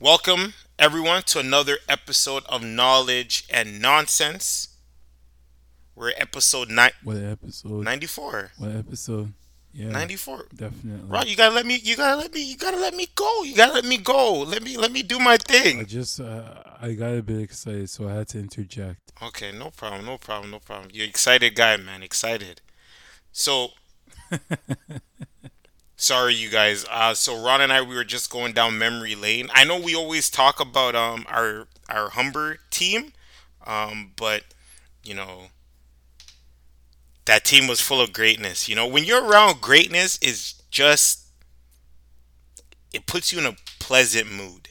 Welcome, everyone, to another episode of Knowledge and Nonsense. We're episode nine, What episode? 94. What episode? Yeah, 94. definitely. Ron, you gotta let me. You gotta let me. You gotta let me go. You gotta let me go. Let me. Let me do my thing. I just uh, I got a bit excited, so I had to interject. Okay, no problem. No problem. No problem. You're excited guy, man. Excited. So, sorry, you guys. Uh, so Ron and I, we were just going down memory lane. I know we always talk about um our our Humber team, um, but you know that team was full of greatness. You know, when you're around greatness, is just it puts you in a pleasant mood.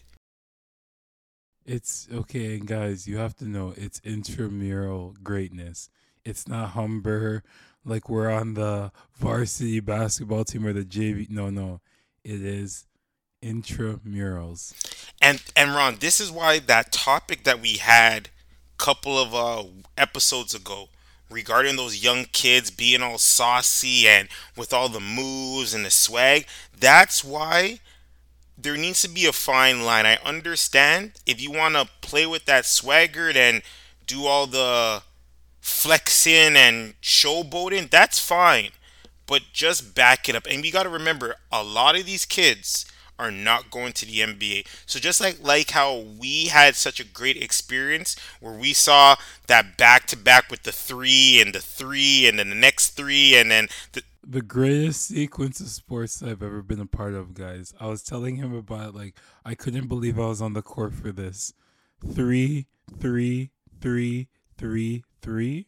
It's okay, and guys, you have to know it's intramural greatness. It's not Humber like we're on the varsity basketball team or the JV. No, no, it is intramurals. And and Ron, this is why that topic that we had a couple of uh, episodes ago regarding those young kids being all saucy and with all the moves and the swag, that's why there needs to be a fine line. I understand if you want to play with that swagger and do all the flexing and showboating, that's fine. But just back it up. And we got to remember, a lot of these kids are not going to the NBA. So just like like how we had such a great experience where we saw that back to back with the three and the three and then the next three and then the, The greatest sequence of sports I've ever been a part of, guys. I was telling him about like I couldn't believe I was on the court for this. Three, three, three, three, three.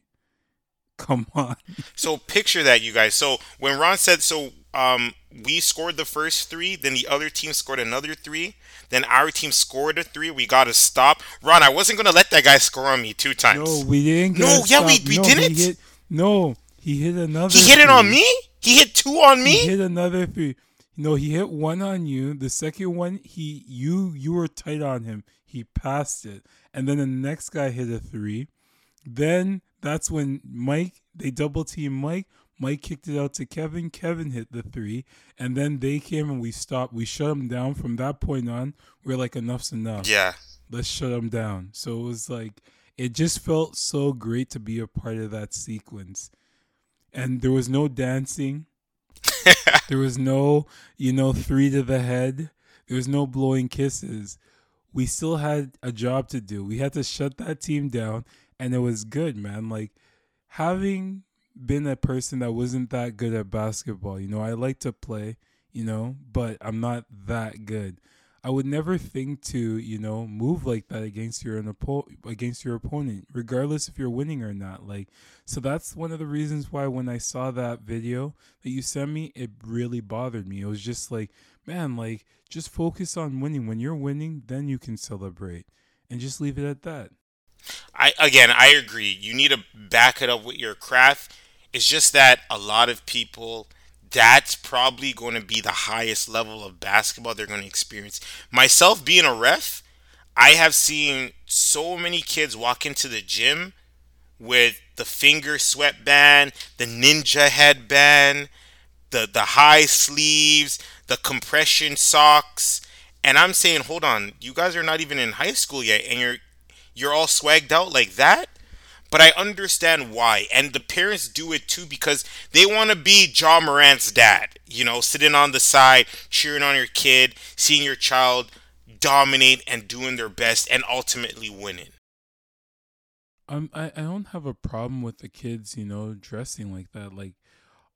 Come on. So picture that, you guys. So when Ron said, so um, we scored the first three, then the other team scored another three, then our team scored a three. We got to stop. Ron, I wasn't gonna let that guy score on me two times. No, we didn't No, yeah, we- we no, didn't. He hit, no, he hit another. he hit it on me. He hit two on me. He hit another three. No, he hit one on you. The second one, he you you were tight on him. He passed it, and then the next guy hit a three. Then that's when Mike they double team Mike. Mike kicked it out to Kevin. Kevin hit the three, and then they came and we stopped. We shut them down. From that point on, we are like, enough's enough. Yeah. Let's shut them down. So it was like it just felt so great to be a part of that sequence, and there was no dancing. There was no, you know, three to the head. There was no blowing kisses. We still had a job to do. We had to shut that team down, and it was good, man. Like having been a person that wasn't that good at basketball, you know, I like to play, you know, but I'm not that good. I would never think to, you know, move like that against your oppo- against your opponent, regardless if you're winning or not. Like, so that's one of the reasons why when I saw that video that you sent me, it really bothered me. It was just like, man, like just focus on winning. When you're winning, then you can celebrate, and just leave it at that. I again, I agree. You need to back it up with your craft. It's just that a lot of people that's probably going to be the highest level of basketball they're going to experience. Myself being a ref, I have seen so many kids walk into the gym with the finger sweatband, the ninja headband, the the high sleeves, the compression socks, and I'm saying, hold on, you guys are not even in high school yet, and you're you're all swagged out like that. But I understand why, and the parents do it too because they want to be Ja Morant's dad. You know, sitting on the side, cheering on your kid, seeing your child dominate and doing their best, and ultimately winning. Um, I, I don't have a problem with the kids, you know, dressing like that. Like,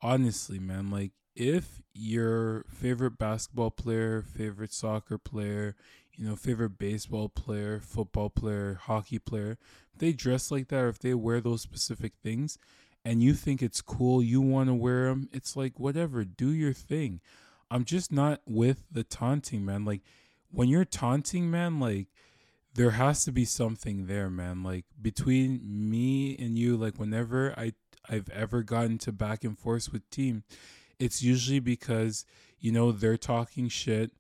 honestly, man, like if your favorite basketball player, favorite soccer player, you know, favorite baseball player, football player, hockey player, if they dress like that or if they wear those specific things and you think it's cool, you want to wear them, it's like, whatever, do your thing. I'm just not with the taunting, man. Like, when you're taunting, man, like, there has to be something there, man. Like between me and you, like whenever I I've ever gotten to back and forth with team, it's usually because you know they're talking shit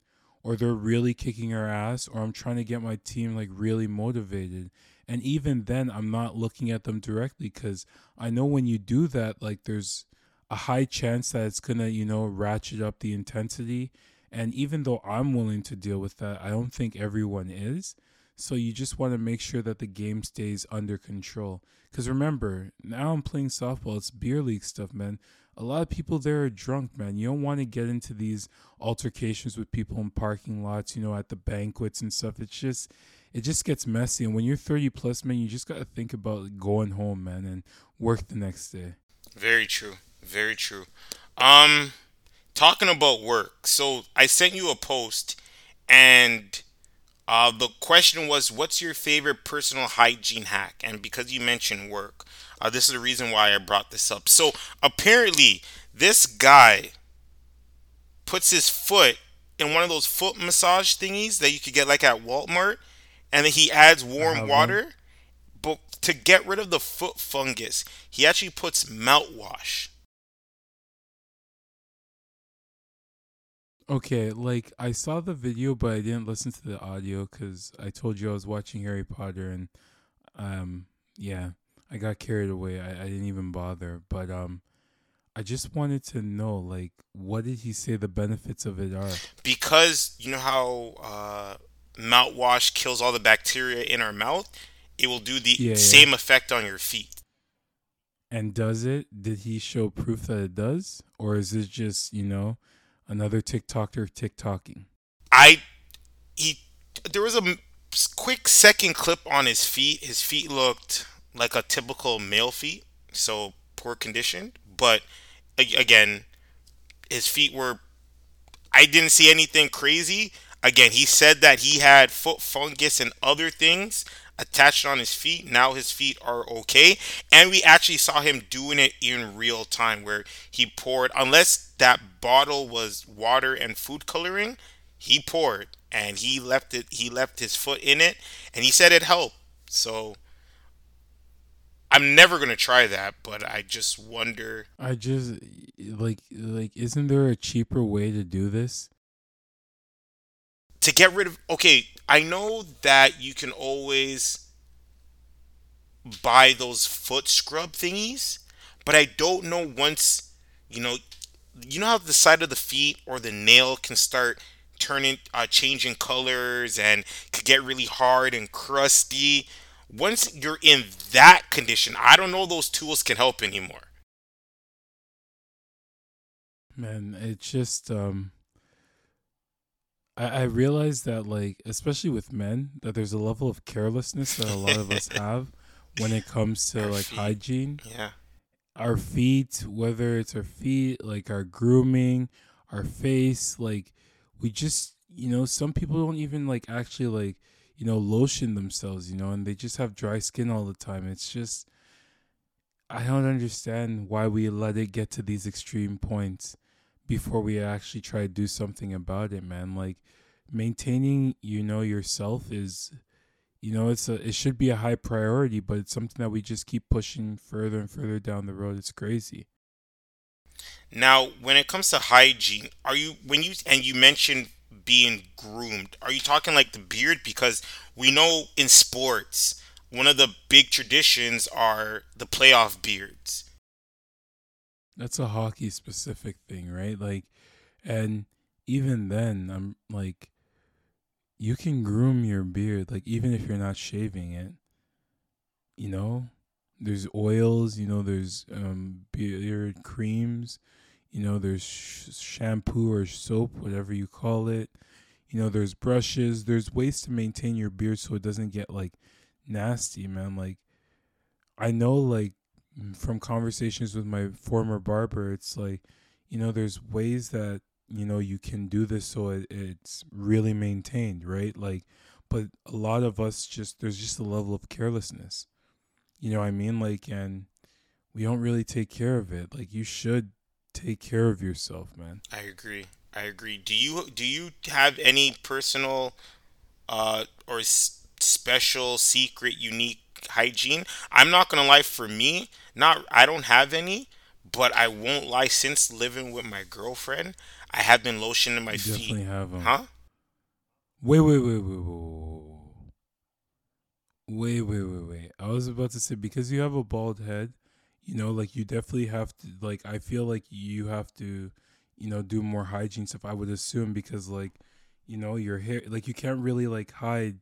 or they're really kicking our ass or I'm trying to get my team like really motivated. And even then I'm not looking at them directly cuz I know when you do that like there's a high chance that it's going to, you know, ratchet up the intensity And even though I'm willing to deal with that, I don't think everyone is. So you just want to make sure that the game stays under control. Because remember, now I'm playing softball. It's beer league stuff, man. A lot of people there are drunk, man. You don't want to get into these altercations with people in parking lots, you know, at the banquets and stuff. It's just, it just gets messy. And when you're 30 plus, man, you just got to think about going home, man, and work the next day. Very true. Very true. Um, talking about work. So I sent you a post, and uh, the question was, "What's your favorite personal hygiene hack?" And because you mentioned work, uh, this is the reason why I brought this up. So apparently, this guy puts his foot in one of those foot massage thingies that you could get like at Walmart, and then he adds warm water. But to get rid of the foot fungus, he actually puts mouthwash. Okay, like I saw the video, but I didn't listen to the audio because I told you I was watching Harry Potter, and um, yeah, I got carried away. I, I didn't even bother. But um, I just wanted to know, like, what did he say the benefits of it are? Because you know how uh, mouthwash kills all the bacteria in our mouth, it will do the Yeah, yeah. same effect on your feet. And does it? Did he show proof that it does, or is it just you know another TikToker TikToking? I he there was a quick second clip on his feet. His feet looked like a typical male feet, so poor condition. But again, his feet were. I didn't see anything crazy. Again, he said that he had foot fungus and other things attached on his feet. Now his feet are okay, and we actually saw him doing it in real time, where he poured. Unless that bottle was water and food coloring, he poured and he left it. He left his foot in it, and he said it helped. So I'm never gonna try that, but I just wonder. I just like like isn't there a cheaper way to do this? to get rid of okay i know that you can always buy those foot scrub thingies but i don't know once you know you know how the side of the feet or the nail can start turning uh, changing colors and could get really hard and crusty once you're in that condition i don't know those tools can help anymore Man, it's just um I, I realize that like especially with men that there's a level of carelessness that a lot of us have when it comes to Our like feet. hygiene. yeah Our feet, whether it's our feet, like our grooming, our face, like we just you know, some people don't even like actually like, you know, lotion themselves, you know, and they just have dry skin all the time. It's just I don't understand why we let it get to these extreme points before we actually try to do something about it, man. Like maintaining, you know, yourself is you know, it's a it should be a high priority, but it's something that we just keep pushing further and further down the road. It's crazy. Now, when it comes to hygiene, are you when you and you mentioned being groomed, are you talking like the beard? Because we know in sports, one of the big traditions are the playoff beards. That's a hockey specific thing, right? Like and even then I'm like you can groom your beard like even if you're not shaving it. You know, there's oils, you know, there's um beard creams, you know, there's sh- shampoo or soap, whatever you call it. You know, there's brushes, there's ways to maintain your beard so it doesn't get like nasty, man. Like I know like from conversations with my former barber, it's like, you know, there's ways that, you know, you can do this so it, it's really maintained, right? Like, but a lot of us just, there's just a level of carelessness. You know what I mean? Like, and we don't really take care of it. Like, you should take care of yourself, man. I agree. I agree. Do you do you have any personal uh or s- special secret unique hygiene? I'm not going to lie for me, not I don't have any, but I won't lie since living with my girlfriend, I have been lotioning my You feet. definitely have them. Huh? Wait, wait, wait, wait, wait, wait, wait, wait, wait. I was about to say because you have a bald head, you know, like you definitely have to. Like I feel like you have to, you know, do more hygiene stuff. I would assume because like, you know, your hair like you can't really like hide,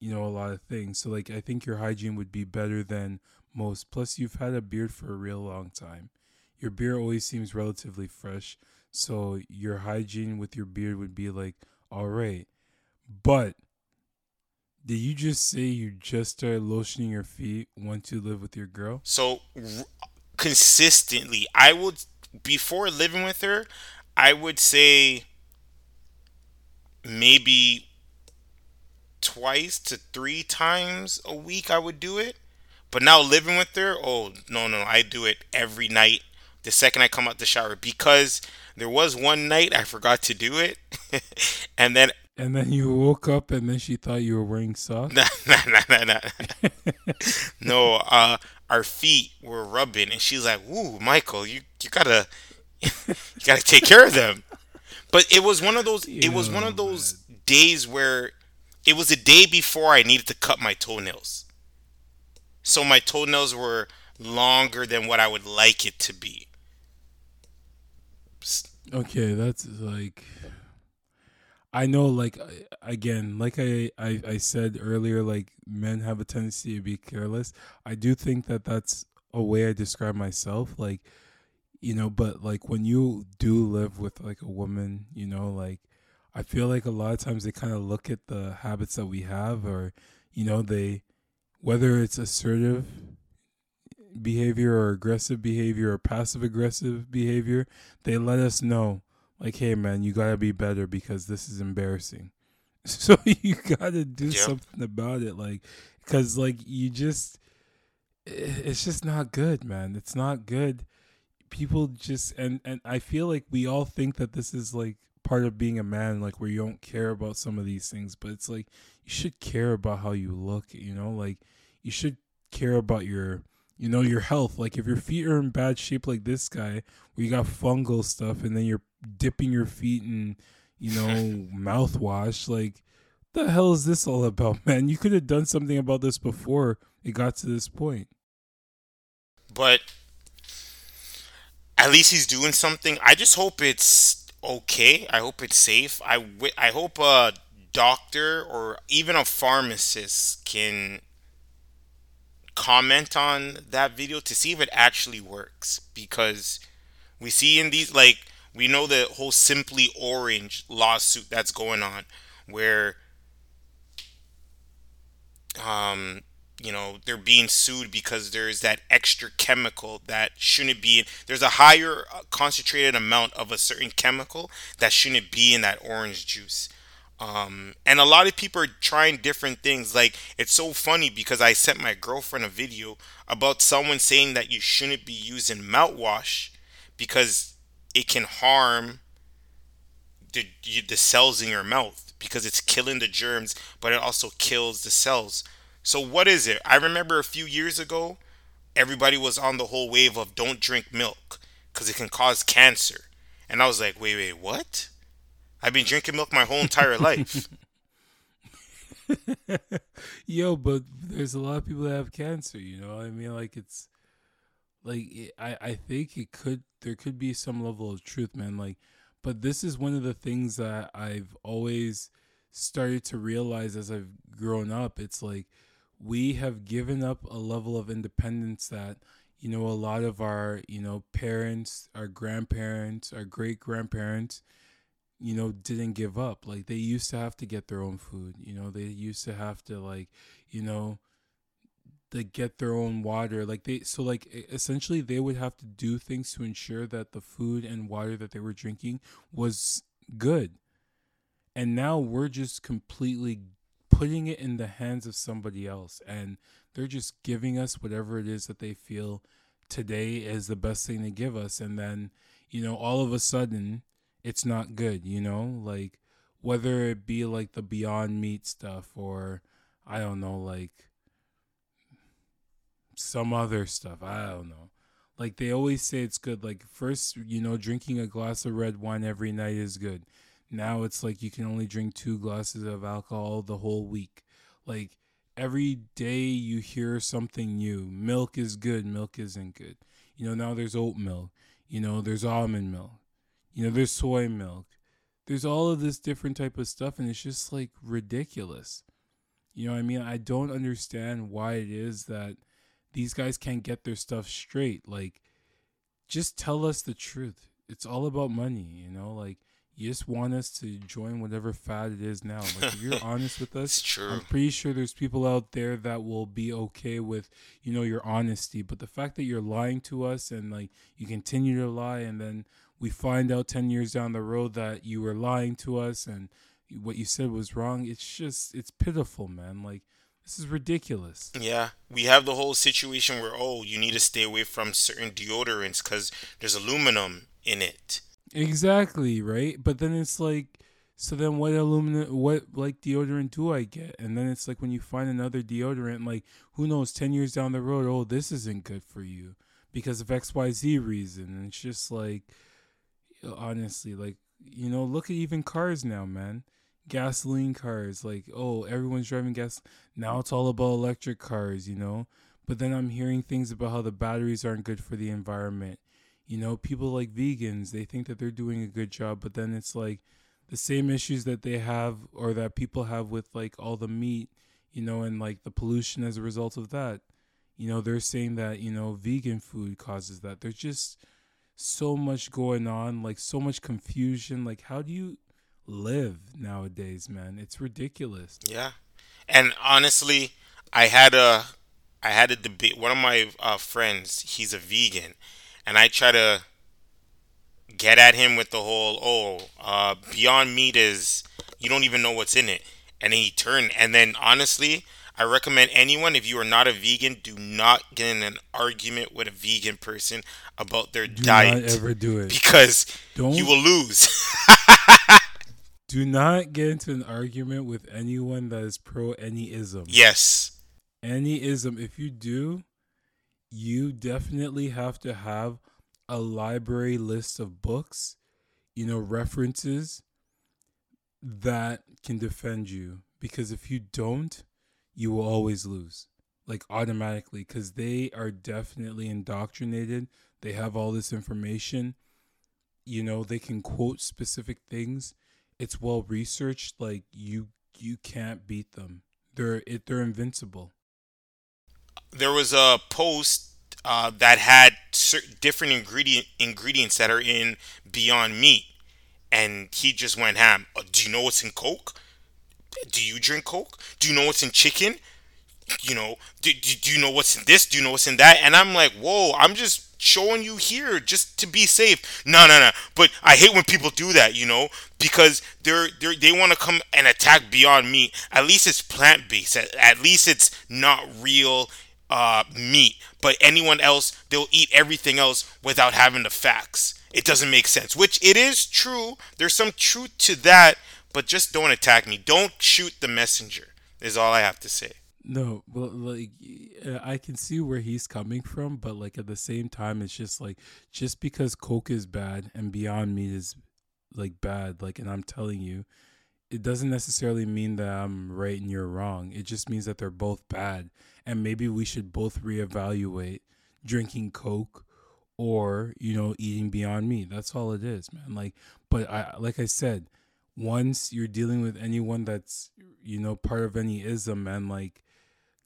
you know, a lot of things. So like I think your hygiene would be better than most. Plus you've had a beard for a real long time. Your beard always seems relatively fresh. So your hygiene with your beard would be like all right. But did you just say you just started lotioning your feet once you live with your girl? So r- consistently, I would before living with her, I would say maybe twice to three times a week I would do it. But now living with her, oh no no, I do it every night. The second I come out the shower because there was one night I forgot to do it, and then And then you woke up and then she thought you were wearing socks? nah, nah, nah, nah, nah. no, uh, our feet were rubbing, and she's like, "Ooh, Michael, you you gotta you gotta take care of them." But it was one of those. It was one of those days where it was a day before I needed to cut my toenails, so my toenails were longer than what I would like it to be. Okay, that's like I know like again, like I, I I said earlier like men have a tendency to be careless. I do think that that's a way I describe myself like you know, but like when you do live with like a woman, you know, like I feel like a lot of times they kind of look at the habits that we have or you know, they whether it's assertive behavior or aggressive behavior or passive aggressive behavior, they let us know, like, hey man, you gotta be better because this is embarrassing. So you gotta do something about it, like, because like you just, it's just not good, man. It's not good. People just and and I feel like we all think that this is like part of being a man, like where you don't care about some of these things, but it's like you should care about how you look, you know, like you should care about your you know your health like if your feet are in bad shape like this guy where you got fungal stuff and then you're dipping your feet in you know mouthwash like the hell is this all about man you could have done something about this before it got to this point But at least he's doing something. I just hope it's okay. I hope it's safe. I I hope a doctor or even a pharmacist can comment on that video to see if it actually works because we see in these like we know the whole simply orange lawsuit that's going on where um you know they're being sued because there's that extra chemical that shouldn't be there's a higher uh, concentrated amount of a certain chemical that shouldn't be in that orange juice. Um, and a lot of people are trying different things. Like it's so funny because i sent my girlfriend a video about someone saying that you shouldn't be using mouthwash because it can harm the, the cells in your mouth because it's killing the germs, but it also kills the cells. So what is it? I remember a few years ago, everybody was on the whole wave of don't drink milk because it can cause cancer, and I was like, wait, wait, what? I've been drinking milk my whole entire life. yo but there's a lot of people that have cancer you know i mean like it's like i i think it could there could be some level of truth man like but this is one of the things that i've always started to realize as i've grown up. It's like we have given up a level of independence that you know a lot of our you know parents our grandparents our great grandparents you know didn't give up. Like they used to have to get their own food you know they used to have to like you know they get their own water like they so like essentially they would have to do things to ensure that the food and water that they were drinking was good. And now we're just completely putting it in the hands of somebody else and they're just giving us whatever it is that they feel today is the best thing to give us and then you know all of a sudden it's not good you know? Like whether it be like the beyond meat stuff or i don't know like some other stuff. I don't know. Like they always say it's good. Like first you know drinking a glass of red wine every night is good. Now it's like you can only drink two glasses of alcohol the whole week. Like every day you hear something new. Milk is good milk isn't good. You know now there's oat milk. You know there's almond milk. You know, there's soy milk. There's all of this different type of stuff and it's just like ridiculous. You know I mean? I don't understand why it is that these guys can't get their stuff straight. Like just tell us the truth. It's all about money, you know? Like you just want us to join whatever fad it is now. Like if you're honest with us. I'm pretty sure there's people out there that will be okay with, you know, your honesty. But the fact that you're lying to us and like you continue to lie and then we find out 10 years down the road that you were lying to us and what you said was wrong, it's just it's pitiful, man. Like this is ridiculous. Yeah, we have the whole situation where oh, you need to stay away from certain deodorants because there's aluminum in it. Exactly, right? But then it's like so then what aluminum what like deodorant do I get? And then it's like when you find another deodorant like who knows 10 years down the road, oh, this isn't good for you because of XYZ reason. And it's just like honestly like you know, look at even cars now, man. Gasoline cars like oh, everyone's driving gas. Now it's all about electric cars, you know? But then I'm hearing things about how the batteries aren't good for the environment you know, people like vegans, they think that they're doing a good job, but then it's like the same issues that they have or that people have with like all the meat, you know, and like the pollution as a result of that. You know, they're saying that, you know, vegan food causes that. There's just so much going on, like so much confusion. Like, how do you live nowadays, man? It's ridiculous. Yeah, and honestly, I had a I had a debate. One of my uh, friends, he's a vegan, and I try to get at him with the whole oh uh, Beyond Meat is you don't even know what's in it, and then he turned. And then honestly, I recommend anyone if you are not a vegan, do not get in an argument with a vegan person about their Do diet not ever do it. because Don't you will lose. do not get into an argument with anyone that is pro any ism. yes. any ism if you do you definitely have to have a library list of books you know references that can defend you because if you don't you will always lose like automatically because they are definitely indoctrinated they have all this information you know they can quote specific things it's well researched like you you can't beat them they're it, they're invincible there was a post uh, that had certain different ingredient ingredients that are in Beyond Meat, and he just went ham. Uh, do you know what's in Coke? Do you drink Coke? Do you know what's in chicken? You know, do, do, do you know what's in this? Do you know what's in that? And I'm like, whoa, I'm just showing you here just to be safe. No, no, no. But I hate when people do that, you know, because they're, they're they want to come and attack Beyond Meat. At least it's plant based. At, at least it's not real uh, meat, but anyone else, they'll eat everything else without having the facts. It doesn't make sense, which it is true. There's some truth to that, but just don't attack me. Don't shoot the messenger, is all I have to say. No, but like uh, I can see where he's coming from, but like at the same time, it's just like just because Coke is bad and Beyond Meat is like bad, like, and I'm telling you, it doesn't necessarily mean that I'm right and you're wrong. It just means that they're both bad, and maybe we should both reevaluate drinking Coke or you know eating Beyond Meat. That's all it is, man. Like, but I like I said, once you're dealing with anyone that's you know part of any ism, man, like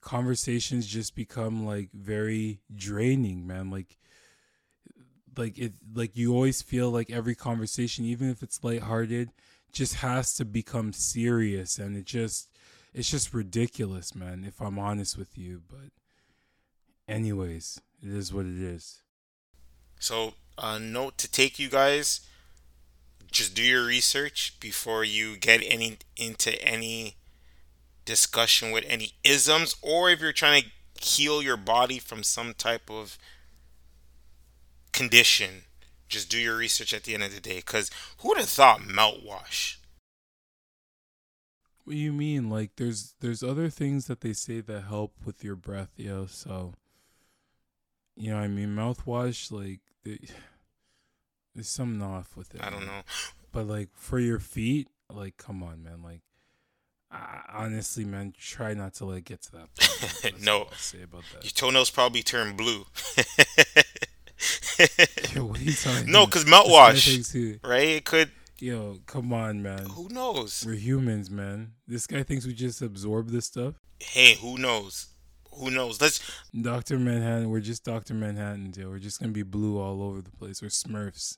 conversations just become like very draining, man. Like like it like you always feel like every conversation, even if it's lighthearted, just has to become serious and it just it's just ridiculous, man, if I'm honest with you. But anyways, it is what it is. So, a note to take you guys just do your research before you get any into any discussion with any isms or if you're trying to heal your body from some type of condition just do your research at the end of the day because who would have thought mouthwash What do you mean? Like there's there's other things that they say that help with your breath, yo. So you know, I mean, mouthwash, like they, there's something off with it. i don't man. know But like for your feet, like come on, man. Like I, honestly, man, try not to like get to that. Point. No. say about that. your toenails probably turn blue Yo, What are you talking No, because mouthwash, right? It could. yo, come on, man. Who knows? We're humans, man. This guy thinks we just absorb this stuff. Hey, who knows? Who knows? Let's. Doctor Manhattan, we're just Doctor Manhattan, dude. We're just gonna be blue all over the place. We're Smurfs.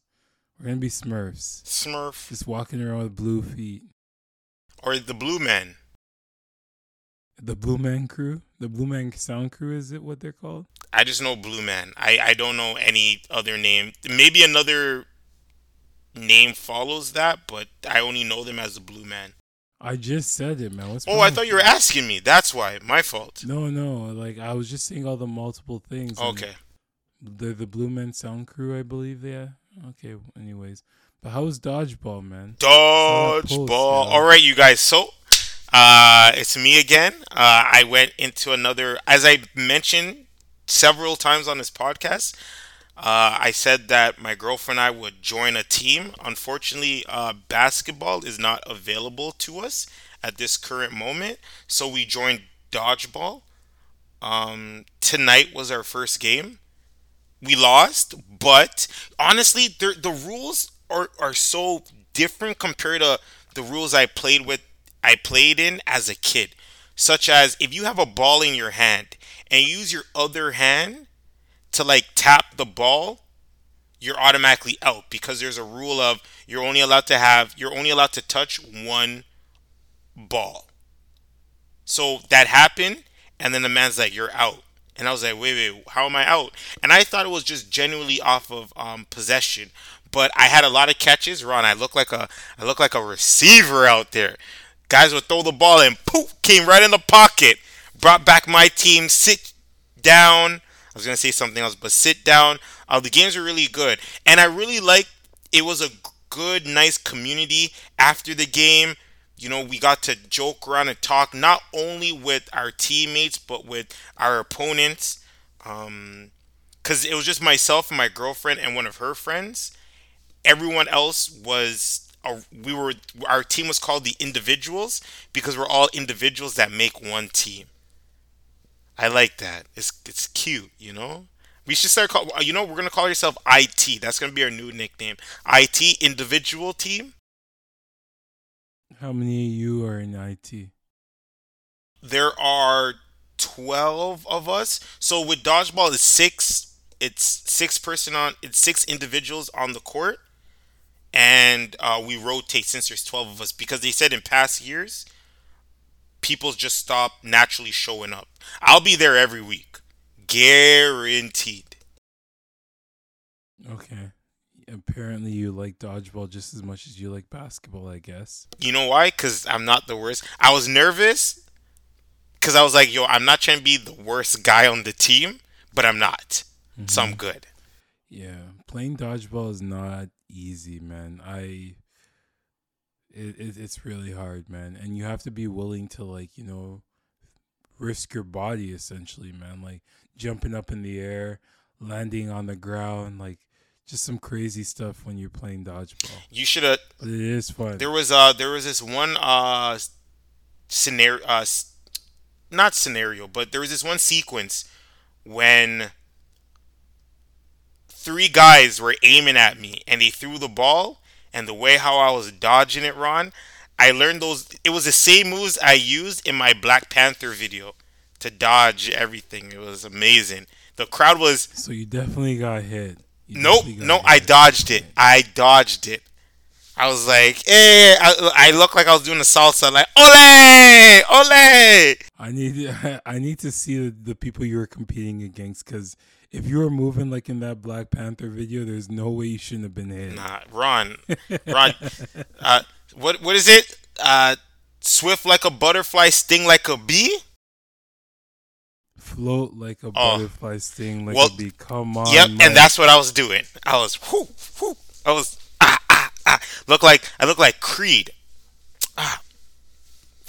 We're gonna be Smurfs, Smurf just walking around with blue feet. Or the Blue Man. The Blue Man Crew, the Blue Man Sound Crew, is it what they're called? I just know Blue Man. I, I don't know any other name. Maybe another name follows that, but I only know them as the Blue Man. I just said it, man. What's Oh, I thought you were asking me. That's why. My fault. No, no. Like I was just saying all the multiple things. Okay. They're the Blue Man Sound Crew, I believe. Yeah. Okay. Anyways, but how was dodgeball, man? that post, Dodgeball. All right, you guys. So, uh, it's me again. Uh, I went into another, as I mentioned several times on this podcast. Uh, I said that my girlfriend and I would join a team. Unfortunately, uh, basketball is not available to us at this current moment, so we joined dodgeball. Um, tonight was our first game. We lost, but honestly, the the rules are, are so different compared to the rules I played with I played in as a kid. Such as if you have a ball in your hand and you use your other hand to like tap the ball, you're automatically out because there's a rule of you're only allowed to have you're only allowed to touch one ball. So that happened, and then the man's like, "You're out," and I was like, "Wait, wait, how am I out?" And I thought it was just genuinely off of um, possession, but I had a lot of catches. Ron, I look like a I look like a receiver out there. Guys would throw the ball and poof, came right in the pocket, brought back my team. Sit down. I was gonna say something else, but sit down. Uh, the games were really good, and I really liked. It was a good, nice community after the game. You know, we got to joke around and talk not only with our teammates but with our opponents. Um, because it was just myself and my girlfriend and one of her friends. Everyone else was. Uh, we were our team was called the individuals because we're all individuals that make one team. I like that. It's it's cute, you know. We should start call. You know, we're gonna call yourself IT. That's gonna be our new nickname. IT individual team. How many of you are in IT? There are twelve of us. So with dodgeball, it's six. It's six person on. It's six individuals on the court, and uh, we rotate since there's twelve of us because they said in past years, people just stop naturally showing up. I'll be there every week, guaranteed. Okay. Apparently, you like dodgeball just as much as you like basketball, I guess. You know why? Because I'm not the worst. I was nervous because I was like, yo, I'm not trying to be the worst guy on the team, but I'm not. So I'm good. Yeah, playing dodgeball is not easy, man. I it, it it's really hard, man, and you have to be willing to like you know risk your body essentially, man. Like jumping up in the air, landing on the ground, like just some crazy stuff when you're playing dodgeball. You should have. It is fun. There was uh there was this one uh scenario uh not scenario, but there was this one sequence when three guys were aiming at me and they threw the ball and the way how I was dodging it, Ron, I learned those it was the same moves I used in my Black Panther video to dodge everything. It was amazing. The crowd was so you definitely got hit. You Nope, got no, I dodged it. I dodged it. I was like, hey, I, I looked like I was doing a salsa, like, ole, ole. I need I need to see the, the people you were competing against because if you were moving like in that Black Panther video, there's no way you shouldn't have been hit. Nah, Ron, Ron, uh, what, what is it? Uh, swift like a butterfly, sting like a bee. Float like a Oh. butterfly, sting like Well, a bee. Come on, yep, Mike. and that's what I was doing. I was, whoo, whoo. I was, ah, ah, ah. Look like I look like Creed. Ah,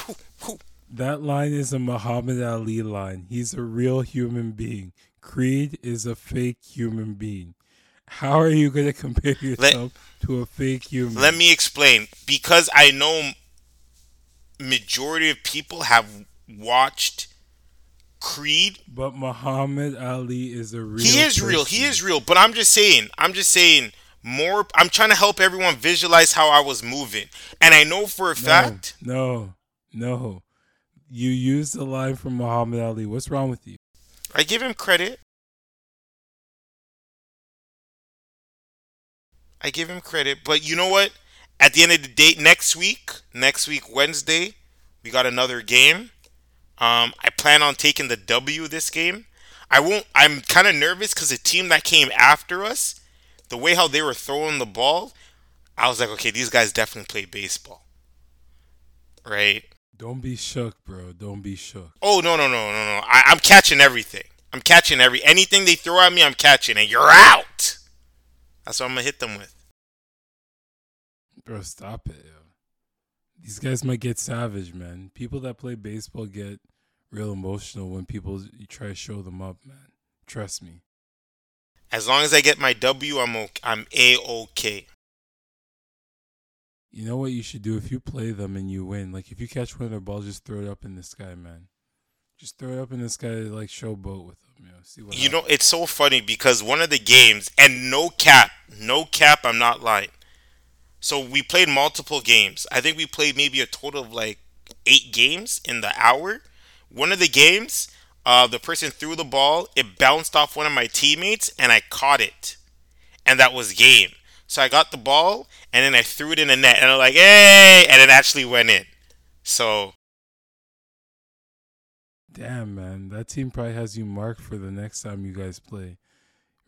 whoo, whoo. that line is a Muhammad Ali line. He's a real human being. Creed is a fake human being. How are you going to compare yourself to a fake human? Let me explain. Because I know majority of people have watched Creed. But Muhammad Ali is a real. He is person. real. He is real. But I'm just saying. I'm just saying. More. I'm trying to help everyone visualize how I was moving, and I know for a fact. No, no. You used the line from Muhammad Ali. What's wrong with you? I give him credit. I give him credit, but you know what? At the end of the day, next week, next week Wednesday, we got another game. Um, I plan on taking the W this game. I won't. I'm kind of nervous because the team that came after us, the way how they were throwing the ball, I was like, okay, these guys definitely play baseball, right? Don't be shook, bro. Don't be shook. Oh no no no no no! I, I'm catching everything. I'm catching every anything they throw at me. I'm catching, and you're out. That's what I'm gonna hit them with. Bro, stop it. Yo. These guys might get savage, man. People that play baseball get real emotional when people you try to show them up, man. Trust me. As long as I get my W, I'm okay. I'm a okay. You know what you should do if you play them and you win? Like if you catch one of their balls, just throw it up in the sky, man. Just throw it up in the sky, like showboat with them. You know, see what. You happens. know, it's so funny because one of the games, and no cap, no cap, I'm not lying. So we played multiple games. I think we played maybe a total of like eight games in the hour. One of the games, uh, the person threw the ball, it bounced off one of my teammates, and I caught it, and that was game. So I got the ball, and then I threw it in the net, and I'm like, hey, and it actually went in. So. Damn, man, that team probably has you marked for the next time you guys play.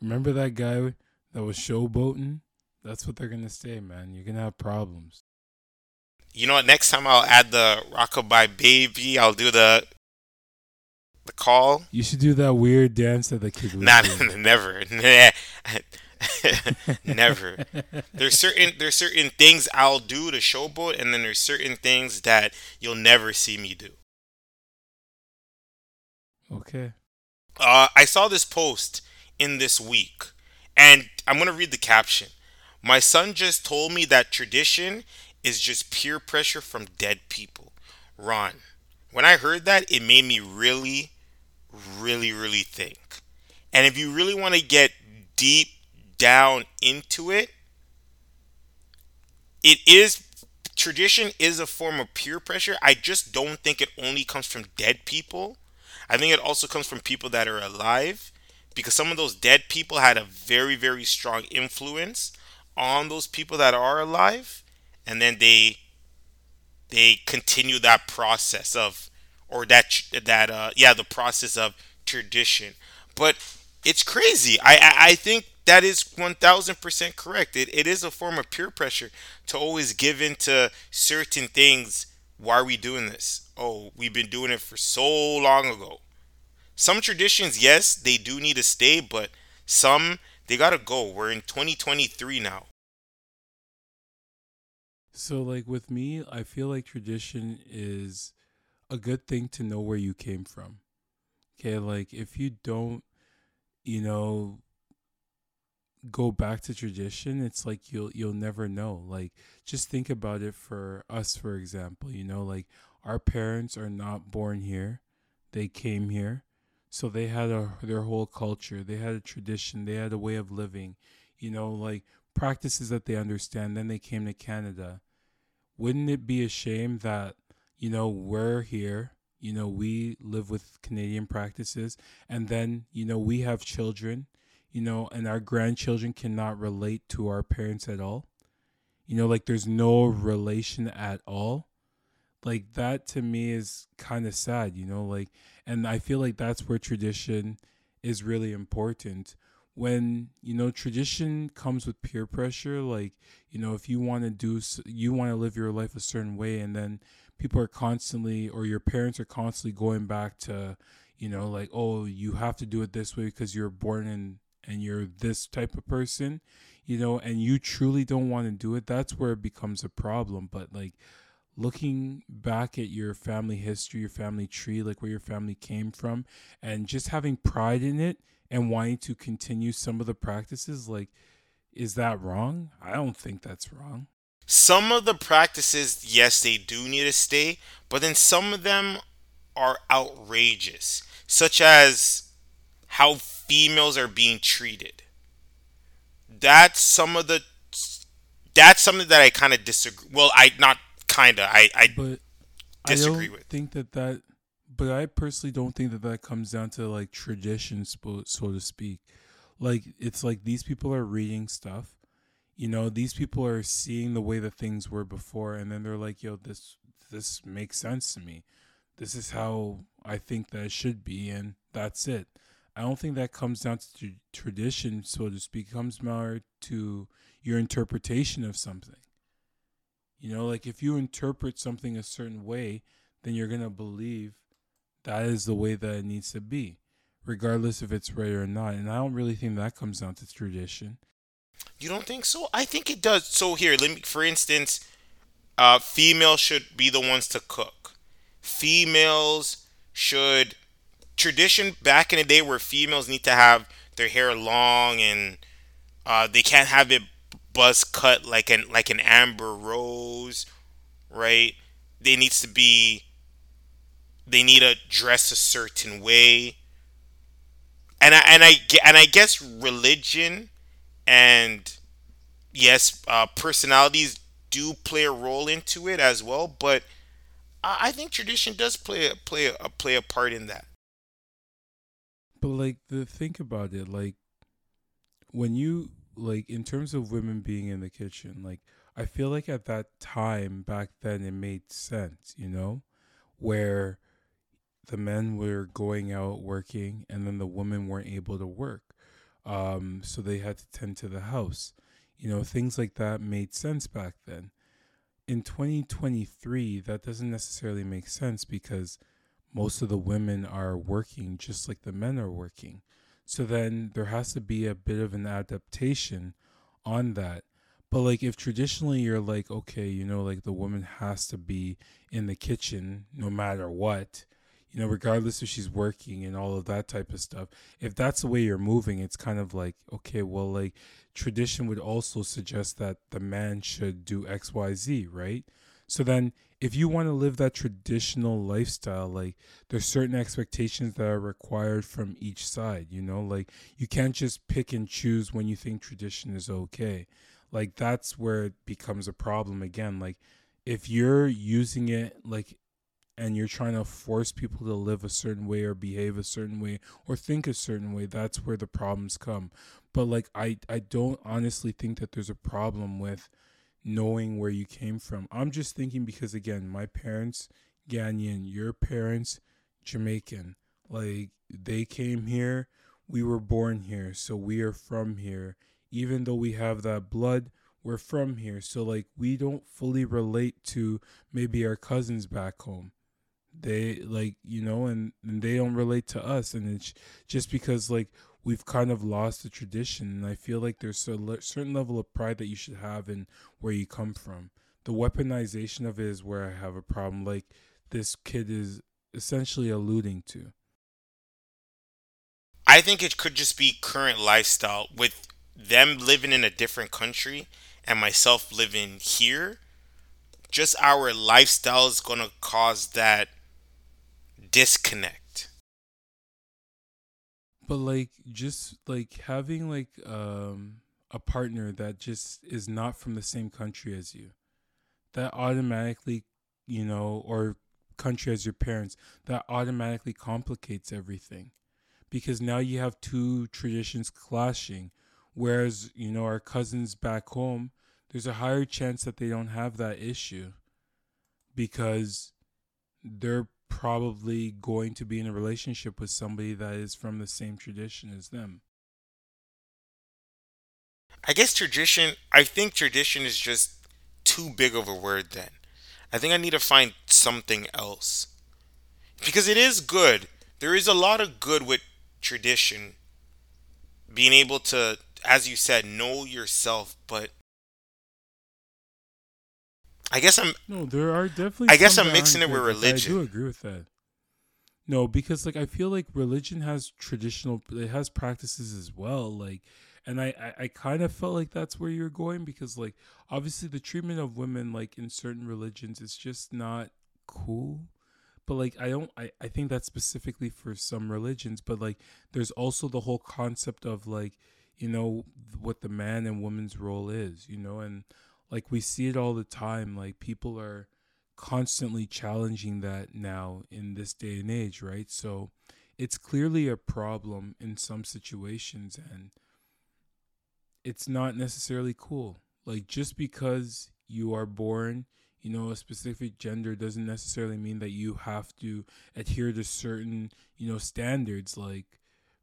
Remember that guy that was showboating? That's what they're gonna say, man. You're gonna have problems. You know what? Next time I'll add the rockabye baby. I'll do the the call. You should do that weird dance that the kid was Not never, never. There's certain there's certain things I'll do to showboat, and then there's certain things that you'll never see me do. Okay. Uh, I saw this post in this week, and I'm gonna read the caption. My son just told me that tradition is just peer pressure from dead people. Ron, when I heard that, it made me really, really, really think. And if you really want to get deep down into it, it is tradition is a form of peer pressure. I just don't think it only comes from dead people. I think it also comes from people that are alive because some of those dead people had a very, very strong influence on those people that are alive and then they they continue that process of or that that uh yeah the process of tradition but it's crazy i i, I think that is 1000% correct it, it is a form of peer pressure to always give in to certain things why are we doing this oh we've been doing it for so long ago some traditions yes they do need to stay but some they gotta go. We're in 2023 now. So, like with me, I feel like tradition is a good thing to know where you came from. Okay, like if you don't, you know, go back to tradition, it's like you'll you'll never know. Like just think about it for us, for example. You know, like our parents are not born here; they came here so they had a their whole culture they had a tradition they had a way of living you know like practices that they understand then they came to canada wouldn't it be a shame that you know we're here you know we live with canadian practices and then you know we have children you know and our grandchildren cannot relate to our parents at all. You know like there's no relation at all. Like that to me is kind of sad you know like and i feel like that's where tradition is really important. When you know tradition comes with peer pressure like you know if you want to do you want to live your life a certain way and then people are constantly or your parents are constantly going back to you know like oh you have to do it this way because you're born in and you're this type of person you know and you truly don't want to do it that's where it becomes a problem but like looking back at your family history, your family tree, like where your family came from, and just having pride in it and wanting to continue some of the practices, like, is that wrong? I don't think that's wrong. Some of the practices, yes, they do need to stay, but then some of them are outrageous. such as how females are being treated. That's some of the that's something that I kind of disagree. Well, I not kind of. I I But I disagree don't with. think that that. But I personally don't think that that comes down to like tradition, so to speak. Like it's like these people are reading stuff. You know, these people are seeing the way that things were before, and then they're like, "Yo, this this makes sense to me. This is how I think that it should be," and that's it. I don't think that comes down to tr- tradition, so to speak. It comes more to your interpretation of something. You know, like if you interpret something a certain way, then you're going to believe that is the way that it needs to be, regardless if it's right or not. And I don't really think that comes down to tradition. You don't think so? I think it does. So here, let me. For instance, uh, females should be the ones to cook. Females should tradition back in the day where females need to have their hair long and uh, they can't have it buzz cut like an like an amber rose, right? They needs to be they need to dress a certain way, and I and I and I guess religion and yes, uh, personalities do play a role into it as well. But I, think tradition does play a, play a, play a part in that. But like the think about it, like when you like in terms of women being in the kitchen, like I feel like at that time back then it made sense, you know, where the men were going out working and then the women weren't able to work. Um, so they had to tend to the house. You know, things like that made sense back then. In 2023, that doesn't necessarily make sense because most of the women are working just like the men are working. So then there has to be a bit of an adaptation on that. But like if traditionally you're like, okay, you know, like the woman has to be in the kitchen no matter what, you know, regardless if she's working and all of that type of stuff. If that's the way you're moving, it's kind of like, okay, well, like tradition would also suggest that the man should do XYZ, right? So then if you want to live that traditional lifestyle, like there's certain expectations that are required from each side, you know, like you can't just pick and choose when you think tradition is okay. Like that's where it becomes a problem again. Like if you're using it like and you're trying to force people to live a certain way or behave a certain way or think a certain way that's where the problems come but like i i don't honestly think that there's a problem with knowing where you came from. I'm just thinking because again my parents ghanaian your parents jamaican like they came here. We were born here so we are from here. Even though we have that blood we're from here. So like we don't fully relate to maybe our cousins back home. They like you know and, and they don't relate to us. And it's just because like we've kind of lost the tradition and i feel like there's a le- certain level of pride that you should have in where you come from the weaponization of it is where i have a problem like this kid is essentially alluding to I think it could just be current lifestyle with them living in a different country and myself living here. Just our lifestyle is gonna cause that disconnect. But like just like having like um a partner that just is not from the same country as you that automatically you know or country as your parents that automatically complicates everything. Because now you have two traditions clashing whereas you know our cousins back home there's a higher chance that they don't have that issue because they're probably going to be in a relationship with somebody that is from the same tradition as them I guess tradition. I think tradition is just too big of a word. Then I think I need to find something else because it is good. There is a lot of good with tradition, being able to, as you said, know yourself. But I guess I'm. no there are definitely I guess I'm mixing it with religion. i do agree with that No, because like I feel like religion has traditional it has practices as well. Like and I, I, I kind of felt like that's where you're going because like obviously the treatment of women like in certain religions is just not cool. but like I don't I, I think that's specifically for some religions, but like there's also the whole concept of like, you know, what the man and woman's role is, you know, and like we see it all the time. Like people are constantly challenging that now in this day and age, right? So it's clearly a problem in some situations and it's not necessarily cool. Like just because you are born, you know, a specific gender doesn't necessarily mean that you have to adhere to certain, you know, standards. Like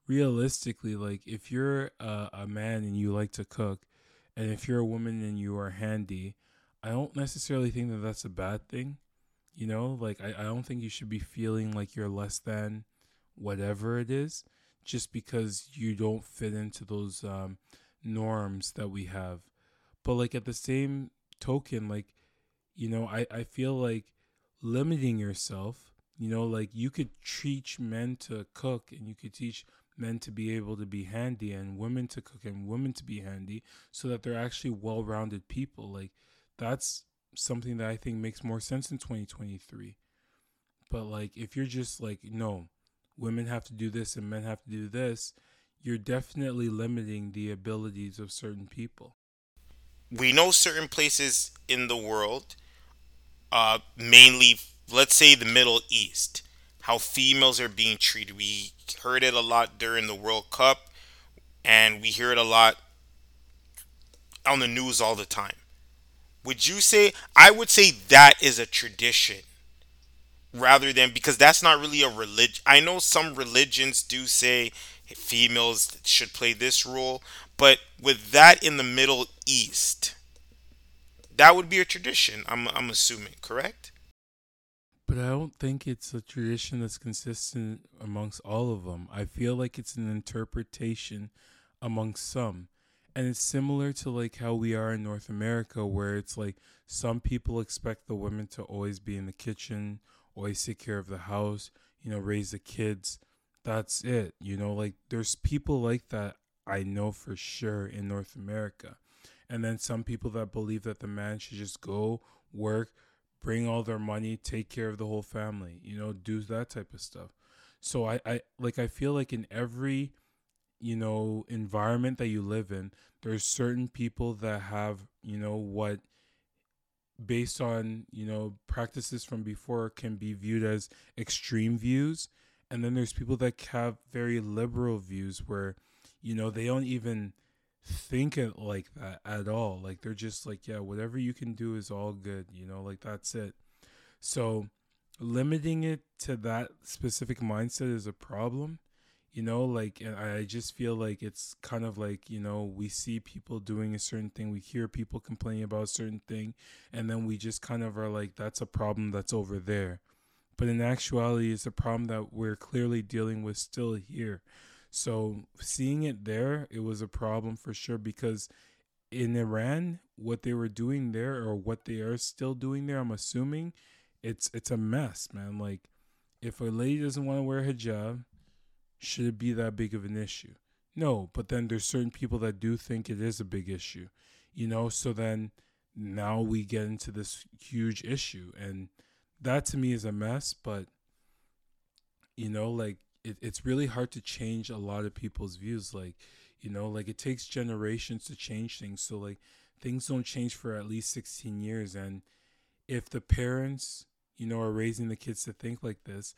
realistically, like if you're a, a man and you like to cook, and if you're a woman and you are handy, I don't necessarily think that that's a bad thing. You know, like I, I don't think you should be feeling like you're less than whatever it is just because you don't fit into those um, norms that we have. But like at the same token, like, you know, I, I feel like limiting yourself, you know, like you could teach men to cook and you could teach men to be able to be handy and women to cook and women to be handy so that they're actually well rounded people. Like that's something that I think makes more sense in 2023. But like if you're just like, no, women have to do this and men have to do this, you're definitely limiting the abilities of certain people. We know certain places in the world, uh, mainly, let's say the Middle East, how females are being treated. We heard it a lot during the World Cup, and we hear it a lot on the news all the time. Would you say, I would say that is a tradition rather than because that's not really a religion. I know some religions do say females should play this role, but with that in the Middle East, that would be a tradition. I'm I'm assuming, correct? But I don't think it's a tradition that's consistent amongst all of them. I feel like it's an interpretation amongst some. And it's similar to like how we are in North America where it's like some people expect the women to always be in the kitchen always take care of the house, you know, raise the kids. That's it. You know, like there's people like that I know for sure in North America. And then some people that believe that the man should just go work, bring all their money, take care of the whole family, you know, do that type of stuff. So I, I like I feel like in every, you know, environment that you live in, there's certain people that have, you know, what based on you know practices from before can be viewed as extreme views and then there's people that have very liberal views where you know they don't even think it like that at all. Like they're just like yeah whatever you can do is all good you know like that's it. So limiting it to that specific mindset is a problem you know like and i just feel like it's kind of like you know we see people doing a certain thing we hear people complaining about a certain thing and then we just kind of are like that's a problem that's over there. But in actuality it's a problem that we're clearly dealing with still here so seeing it there it was a problem for sure because in iran what they were doing there or what they are still doing there i'm assuming it's it's a mess man like if a lady doesn't want to wear hijab should it be that big of an issue? No, but then there's certain people that do think it is a big issue, you know, so then now we get into this huge issue and that to me is a mess, but you know, like it, it's really hard to change a lot of people's views. Like, you know, like it takes generations to change things. So like things don't change for at least 16 years. And if the parents, you know, are raising the kids to think like this,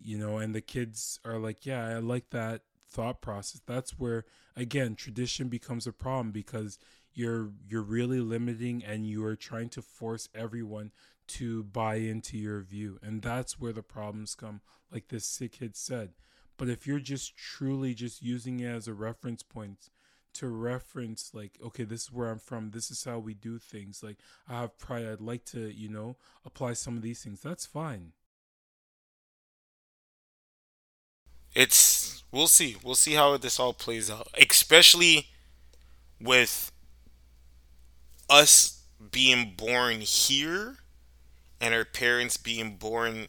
you know, and the kids are like, yeah, I like that thought process. That's where again tradition becomes a problem because you're you're really limiting and you are trying to force everyone to buy into your view. And that's where the problems come, like this sick kid said. But if you're just truly just using it as a reference point to reference like okay this is where i'm from this is how we do things like i have pride i'd like to you know apply some of these things that's fine it's we'll see. We'll see how this all plays out, especially with us being born here and our parents being born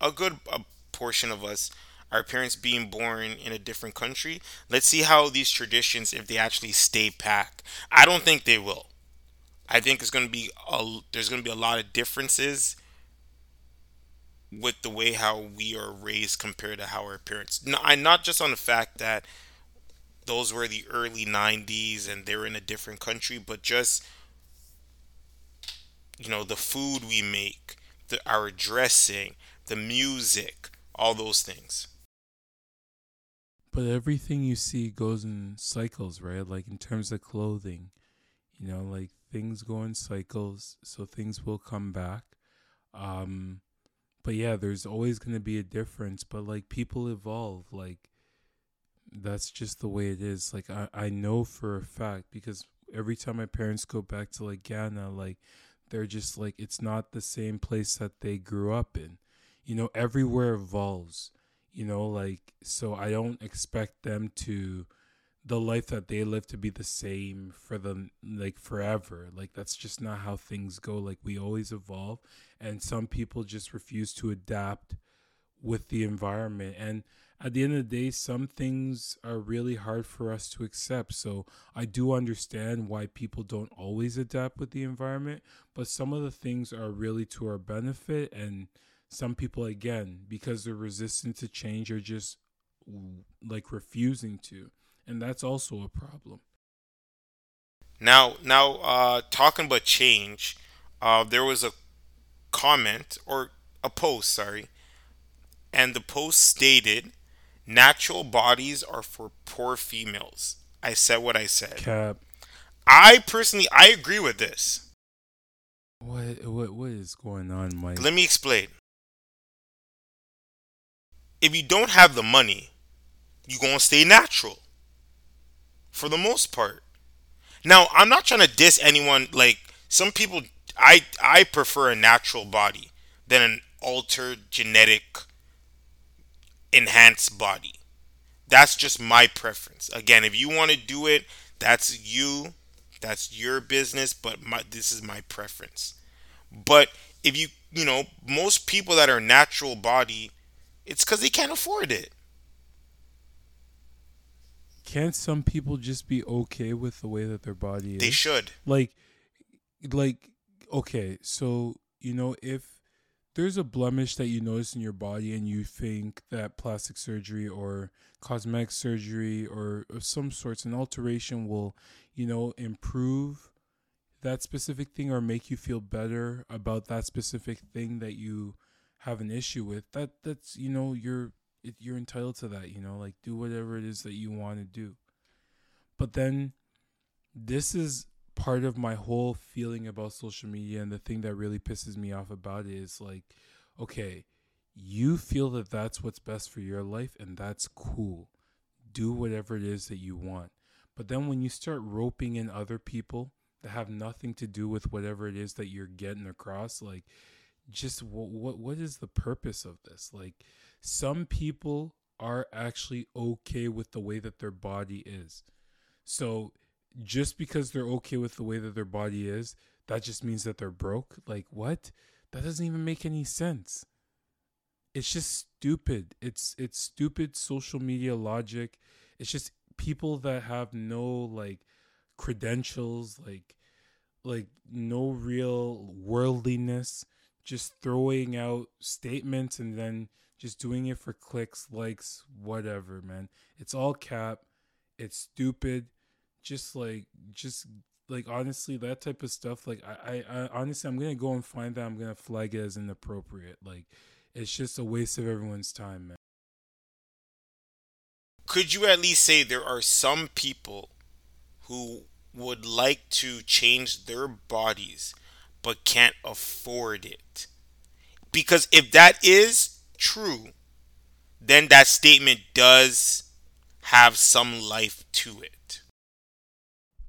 a good a portion of us our parents being born in a different country let's see how these traditions if they actually stay packed i don't think they will i think it's going to be a, there's going to be a lot of differences with the way how we are raised compared to how our parents. I not just on the fact that those were the early 90s and they're in a different country, but just you know the food we make, the our dressing, the music, all those things. But everything you see goes in cycles, right? Like in terms of clothing, you know, like things go in cycles, so things will come back. Um, but yeah, there's always going to be a difference, but like people evolve. Like that's just the way it is. Like I, I know for a fact because every time my parents go back to like Ghana, like they're just like it's not the same place that they grew up in. You know, everywhere evolves. You know, like so I don't expect them to the life that they live to be the same for them like forever. Like that's just not how things go. Like we always evolve and some people just refuse to adapt with the environment and at the end of the day some things are really hard for us to accept. So i do understand why people don't always adapt with the environment but some of the things are really to our benefit and some people again because they're resistant to change are just like refusing to and that's also a problem. Now, now, uh, talking about change, uh, there was a comment or a post, sorry, and the post stated, "Natural bodies are for poor females." I said what I said. cap I personally, I agree with this. what what what is going on mike Let me explain. If you don't have the money, you gonna stay natural for the most part. Now, I'm not trying to diss anyone. Like some people, I I prefer a natural body than an altered genetic enhanced body. That's just my preference. Again, if you want to do it, that's you. That's your business. But my, this is my preference. But if you, you know, most people that are natural body, it's because they can't afford it. can't some people just be okay with the way that their body is? They should. like like okay so you know if there's a blemish that you notice in your body and you think that plastic surgery or cosmetic surgery or of some sorts an alteration will you know improve that specific thing or make you feel better about that specific thing that you have an issue with. That that's you know you're you're entitled to that you know like do whatever it is that you want to do. But then this is part of my whole feeling about social media and the thing that really pisses me off about it is like okay you feel that that's what's best for your life and that's cool. Do whatever it is that you want. But then when you start roping in other people that have nothing to do with whatever it is that you're getting across like just what what, what is the purpose of this? Like some people are actually okay with the way that their body is. So just because they're okay with the way that their body is, that just means that they're broke? Like what? That doesn't even make any sense. It's just stupid. It's it's stupid social media logic. It's just people that have no like credentials, like like no real worldliness, just throwing out statements and then just doing it for clicks, likes, whatever, man. It's all cap. It's stupid just like just like honestly that type of stuff like I, I i honestly i'm gonna go and find that i'm gonna flag it as inappropriate like it's just a waste of everyone's time man Could you at least say there are some people who would like to change their bodies but can't afford it? Because if that is true, then that statement does have some life to it.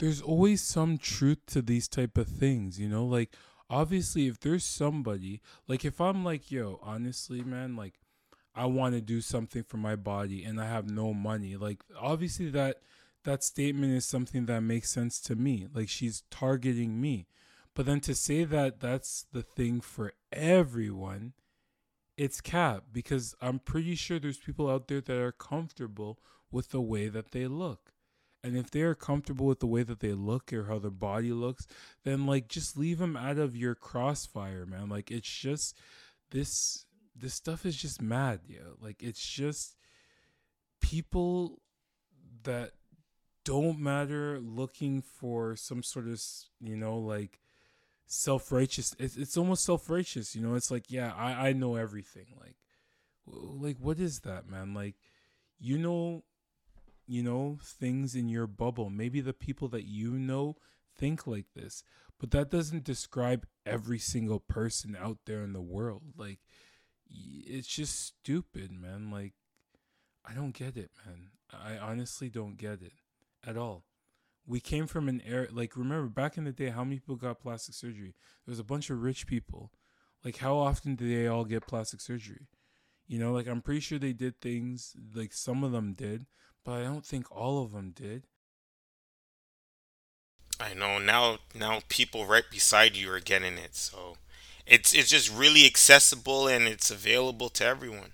There's always some truth to these type of things you know? Like obviously if there's somebody like if i'm like yo honestly man like i want to do something for my body and i have no money like obviously that that statement is something that makes sense to me like she's targeting me. But then to say that that's the thing for everyone it's cap because i'm pretty sure there's people out there that are comfortable with the way that they look and if they're comfortable with the way that they look or how their body looks, then like just leave them out of your crossfire, man. Like it's just this this stuff is just mad, yeah. Like it's just people that don't matter looking for some sort of you know like self-righteous it's, it's almost self-righteous you know it's like yeah i i know everything like like what is that man like you know you know things in your bubble. Maybe the people that you know think like this but that doesn't describe every single person out there in the world. Like it's just stupid man. Like i don't get it man. I honestly don't get it at all. We came from an era like remember back in the day how many people got plastic surgery? There was a bunch of rich people. Like how often do they all get plastic surgery? You know like i'm pretty sure they did things like some of them did but i don't think all of them did I know now now people right beside you are getting it. So it's it's just really accessible and it's available to everyone.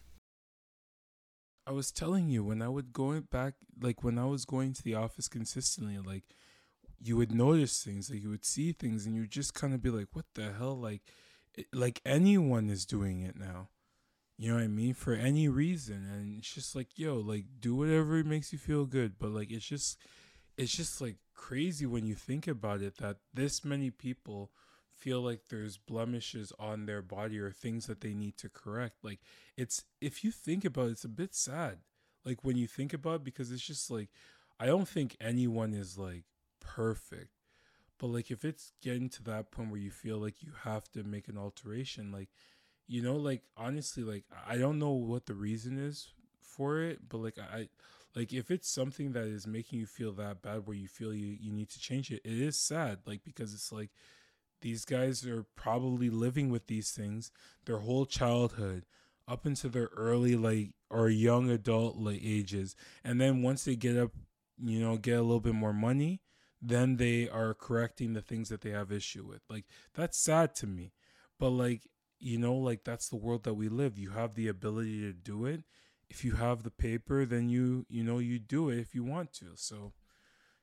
I was telling you when I would go back, like when I was going to the office consistently, like you would notice things, like you would see things, and you just kind of be like, "What the hell?" Like, it, like anyone is doing it now. You know what I mean? For any reason, and it's just like, yo, like do whatever makes you feel good. But like, it's just, it's just like crazy when you think about it that this many people feel like there's blemishes on their body or things that they need to correct. Like it's if you think about it, it's a bit sad. Like when you think about it, because it's just like I don't think anyone is like perfect. But like if it's getting to that point where you feel like you have to make an alteration, like you know, like honestly, like I don't know what the reason is for it, but like I like if it's something that is making you feel that bad where you feel you, you need to change it, it is sad. Like because it's like these guys are probably living with these things their whole childhood up into their early like or young adult like ages and then once they get up you know get a little bit more money then they are correcting the things that they have issue with like that's sad to me but like you know like that's the world that we live. You have the ability to do it. If you have the paper then you you know you do it if you want to. So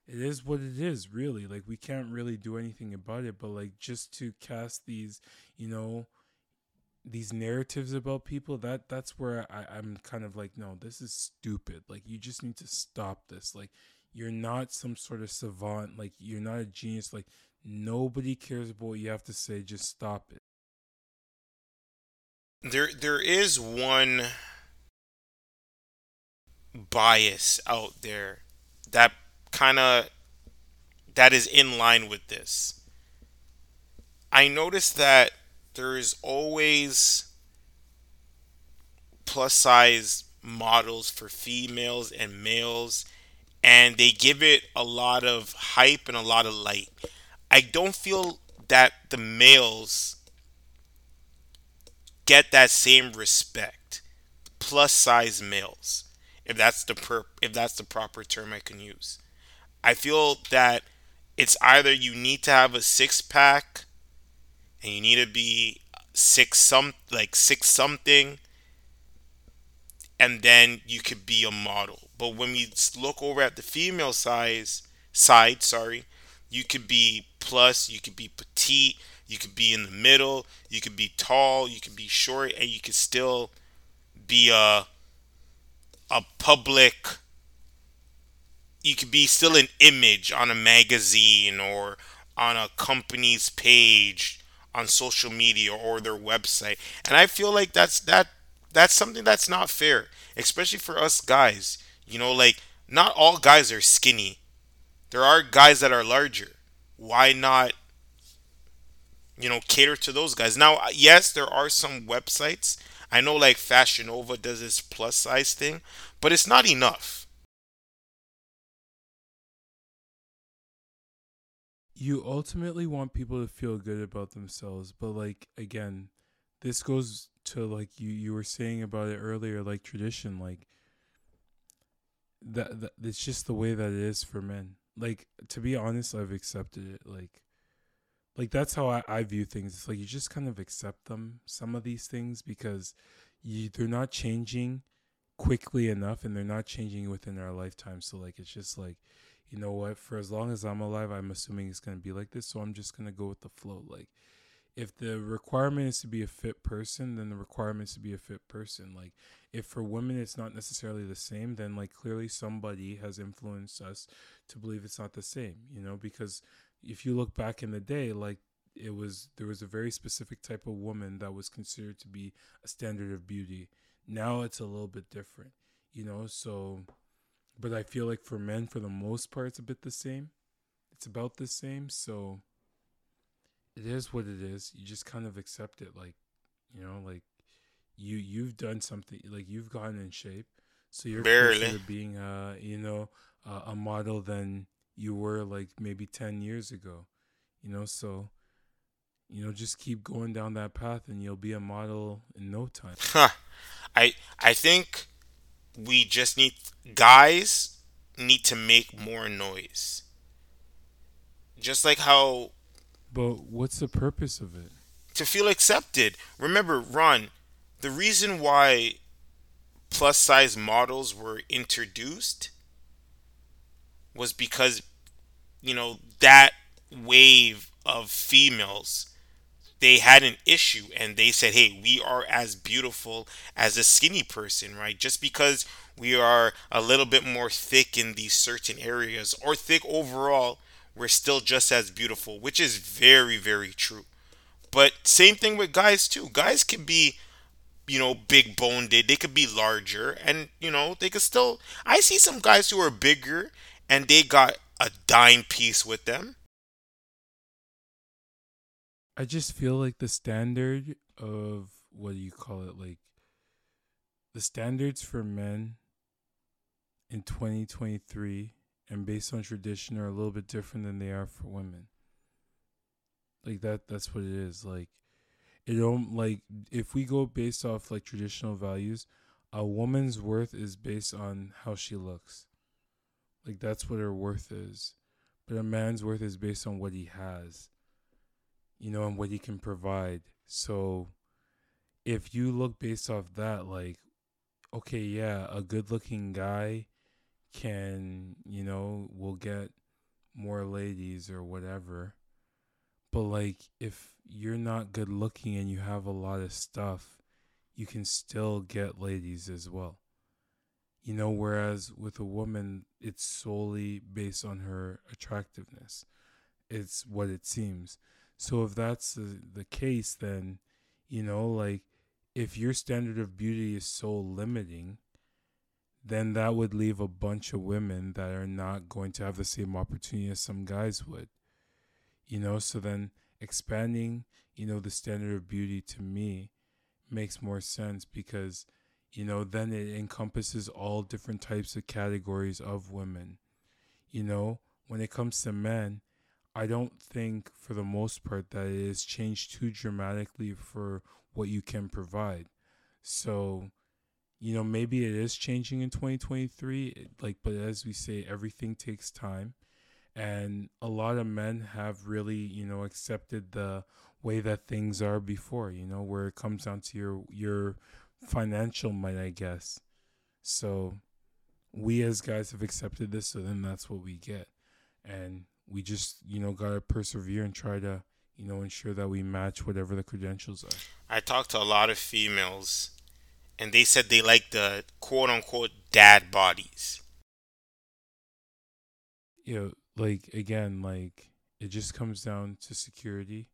it is what it is really. Like we can't really do anything about it but like just to cast these you know these narratives about people that that's where I, i'm kind of like no this is stupid. Like you just need to stop this. Like you're not some sort of savant. Like you're not a genius. Like nobody cares about what you have to say. Just stop it There there is one bias out there that kind of that is in line with this. I noticed that there is always plus size models for females and males and they give it a lot of hype and a lot of light. I don't feel that the males get that same respect. Plus size males, if that's the per- if that's the proper term I can use. I feel that it's either you need to have a six pack and you need to be six some like six something and then you could be a model. But when we look over at the female size side, sorry, you could be plus, you could be petite, you could be in the middle, you could be tall, you could be short, and you could still be a a public you could be still an image on a magazine or on a company's page on social media or their website. And I feel like that's that that's something that's not fair, especially for us guys. You know, like not all guys are skinny. There are guys that are larger. Why not you know cater to those guys? Now, yes, there are some websites. I know like Fashion Nova does this plus size thing, but it's not enough. you ultimately want people to feel good about themselves but like again this goes to like you you were saying about it earlier like tradition like that, that it's just the way that it is for men like to be honest i've accepted it like like that's how I, I view things. It's like you just kind of accept them some of these things because you they're not changing quickly enough and they're not changing within our lifetime. So like it's just like you know what? For as long as i'm alive i'm assuming it's going to be like this. So i'm just going to go with the flow. Like if the requirement is to be a fit person, then the requirement is to be a fit person. Like if for women it's not necessarily the same, then like clearly somebody has influenced us to believe it's not the same, you know, because if you look back in the day, like it was there was a very specific type of woman that was considered to be a standard of beauty. Now it's a little bit different, you know, so but I feel like for men for the most part it's a bit the same. It's about the same, so it is what it is. You just kind of accept it like, you know, like you you've done something like you've gotten in shape. So you're Barely. being uh, you know, uh, a model than you were like maybe 10 years ago. You know, so you know, just keep going down that path and you'll be a model in no time. Huh. I I think we just need guys need to make more noise. Just like how But what's the purpose of it? to feel accepted. Remember, Ron, the reason why plus size models were introduced was because you know that wave of females they had an issue and they said hey we are as beautiful as a skinny person right just because we are a little bit more thick in these certain areas or thick overall we're still just as beautiful which is very very true but same thing with guys too guys can be you know, big boned. They could be larger, and you know, they could still. I see some guys who are bigger, and they got a dime piece with them. I just feel like the standard of what do you call it? Like the standards for men in 2023 and based on tradition are a little bit different than they are for women. Like that that's what it is. Like it don't like if we go based off like traditional values, a woman's worth is based on how she looks. Like that's what her worth is. But a man's worth is based on what he has. You know, and what he can provide. So if you look based off that, like, okay, yeah, a good looking guy can, you know, will get more ladies or whatever. But like if you're not good looking and you have a lot of stuff, you can still get ladies as well. You know, whereas with a woman, it's solely based on her attractiveness. It's what it seems. So if that's the, the case, then, you know, like if your standard of beauty is so limiting, then that would leave a bunch of women that are not going to have the same opportunity as some guys would. You know, so then expanding, you know, the standard of beauty to me makes more sense because, you know, then it encompasses all different types of categories of women. You know, when it comes to men, I don't think for the most part that it has changed too dramatically for what you can provide. So, you know, maybe it is changing in 2023, like, but as we say, everything takes time and a lot of men have really you know accepted the way that things are before you know where it comes down to your your financial might i guess. So we as guys have accepted this so then that's what we get. And we just you know got to persevere and try to you know ensure that we match whatever the credentials are. I talked to a lot of females, and they said they like the quote unquote dad bodies. you know like again like it just comes down to security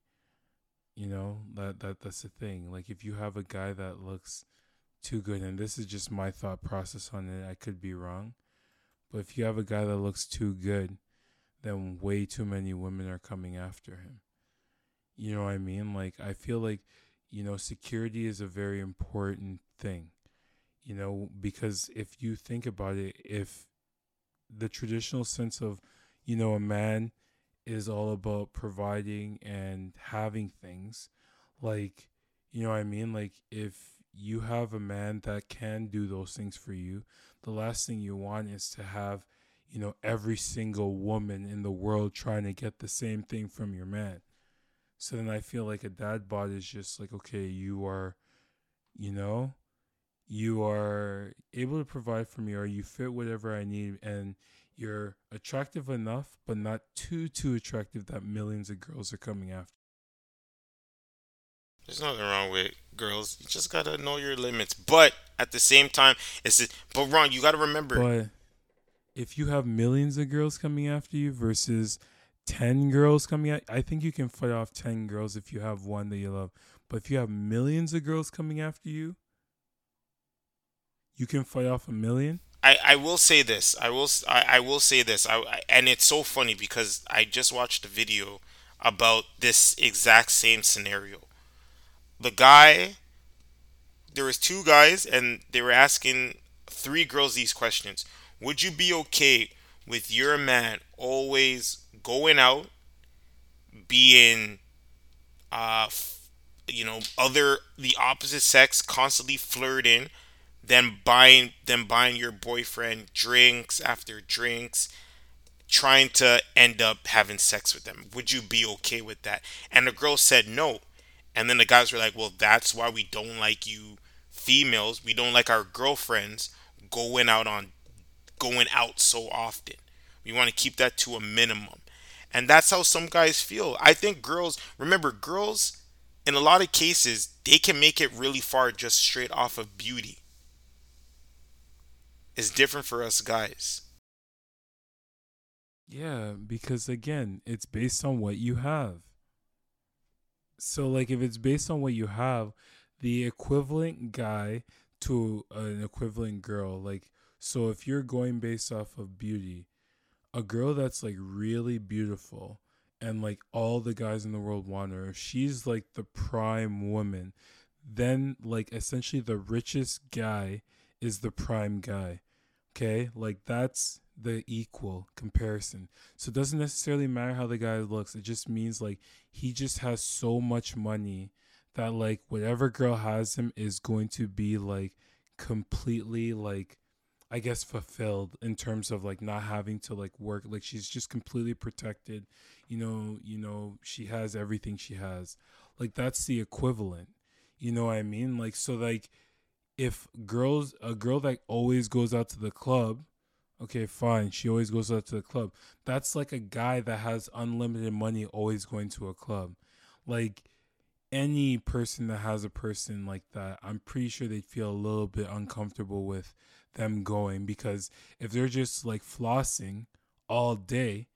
you know that that that's the thing. Like if you have a guy that looks too good and this is just my thought process on it i could be wrong but if you have a guy that looks too good then way too many women are coming after him you know what i mean like i feel like you know security is a very important thing you know because if you think about it if the traditional sense of you know, a man is all about providing and having things. Like, you know what I mean? Like, if you have a man that can do those things for you, the last thing you want is to have, you know, every single woman in the world trying to get the same thing from your man. So then I feel like a dad bod is just like, okay, you are, you know, you are able to provide for me or you fit whatever I need and you're attractive enough but not too too attractive that millions of girls are coming after There's nothing wrong with girls. You just gotta know your limits. But at the same time, it's but Ron, you gotta remember. But if you have millions of girls coming after you versus 10 girls coming at I think you can fight off 10 girls if you have one that you love. But if you have millions of girls coming after you, you can fight off a million? I, I will say this. I will I, I will say this. I, I and it's so funny because I just watched a video about this exact same scenario. The guy there was two guys and they were asking three girls these questions. Would you be okay with your man always going out being uh you know other the opposite sex constantly flirting then buying then buying your boyfriend drinks after drinks trying to end up having sex with them? Would you be okay with that? And the girl said no and then the guys were like well that's why we don't like you females. We don't like our girlfriends going out on going out so often. We want to keep that to a minimum. And that's how some guys feel. I think girls remember girls in a lot of cases they can make it really far just straight off of beauty. It's different for us guys. Yeah, because again, it's based on what you have. So, like, if it's based on what you have, the equivalent guy to an equivalent girl, like, so if you're going based off of beauty, a girl that's like really beautiful and like all the guys in the world want her, she's like the prime woman, then like essentially the richest guy is the prime guy. Okay, like that's the equal comparison. So it doesn't necessarily matter how the guy looks. It just means like he just has so much money that like whatever girl has him is going to be like completely like I guess fulfilled in terms of like not having to like work like she's just completely protected. You know, you know, she has everything she has. Like that's the equivalent. You know what I mean? Like so like if girls a girl that always goes out to the club okay fine she always goes out to the club. That's like a guy that has unlimited money always going to a club. Like any person that has a person like that i'm pretty sure they'd feel a little bit uncomfortable with them going because if they're just like flossing all day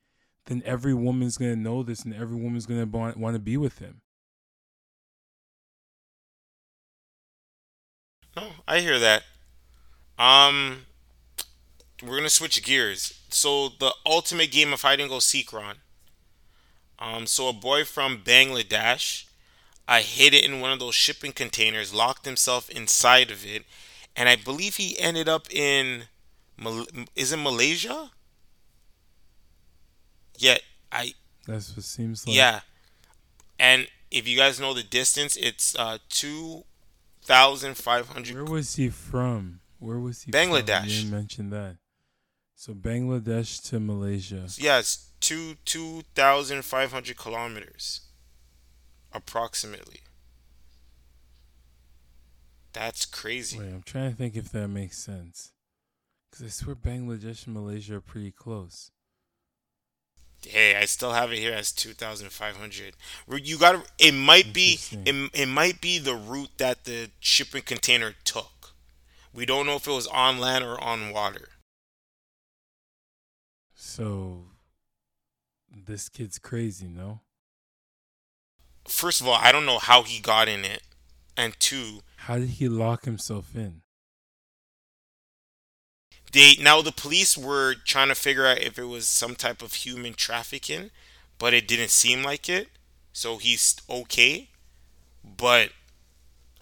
then every woman's gonna know this and every woman's gonna want to be with him No, I hear that. Um, we're gonna switch gears. So the ultimate game of hide and go seek, Ron. Um, so a boy from Bangladesh, I hid it in one of those shipping containers, locked himself inside of it, and I believe he ended up in, is it Malaysia? Yeah, I. That's what seems like. Yeah, and if you guys know the distance, it's uh two thousand five hundred. Where was he from? Where was he? Bangladesh. From? You didn't mention that. So Bangladesh to Malaysia. Yes, two two thousand five hundred kilometers, approximately. That's crazy. Wait, I'm trying to think if that makes sense. Because I swear Bangladesh and Malaysia are pretty close. Hey, I still have it here as two thousand five hundred. You got it. Might be it, it might be the route that the shipping container took. We don't know if it was on land or on water. So, this kid's crazy, no? First of all, I don't know how he got in it, and two, how did he lock himself in? They now the police were trying to figure out if it was some type of human trafficking, but it didn't seem like it. So he's okay. But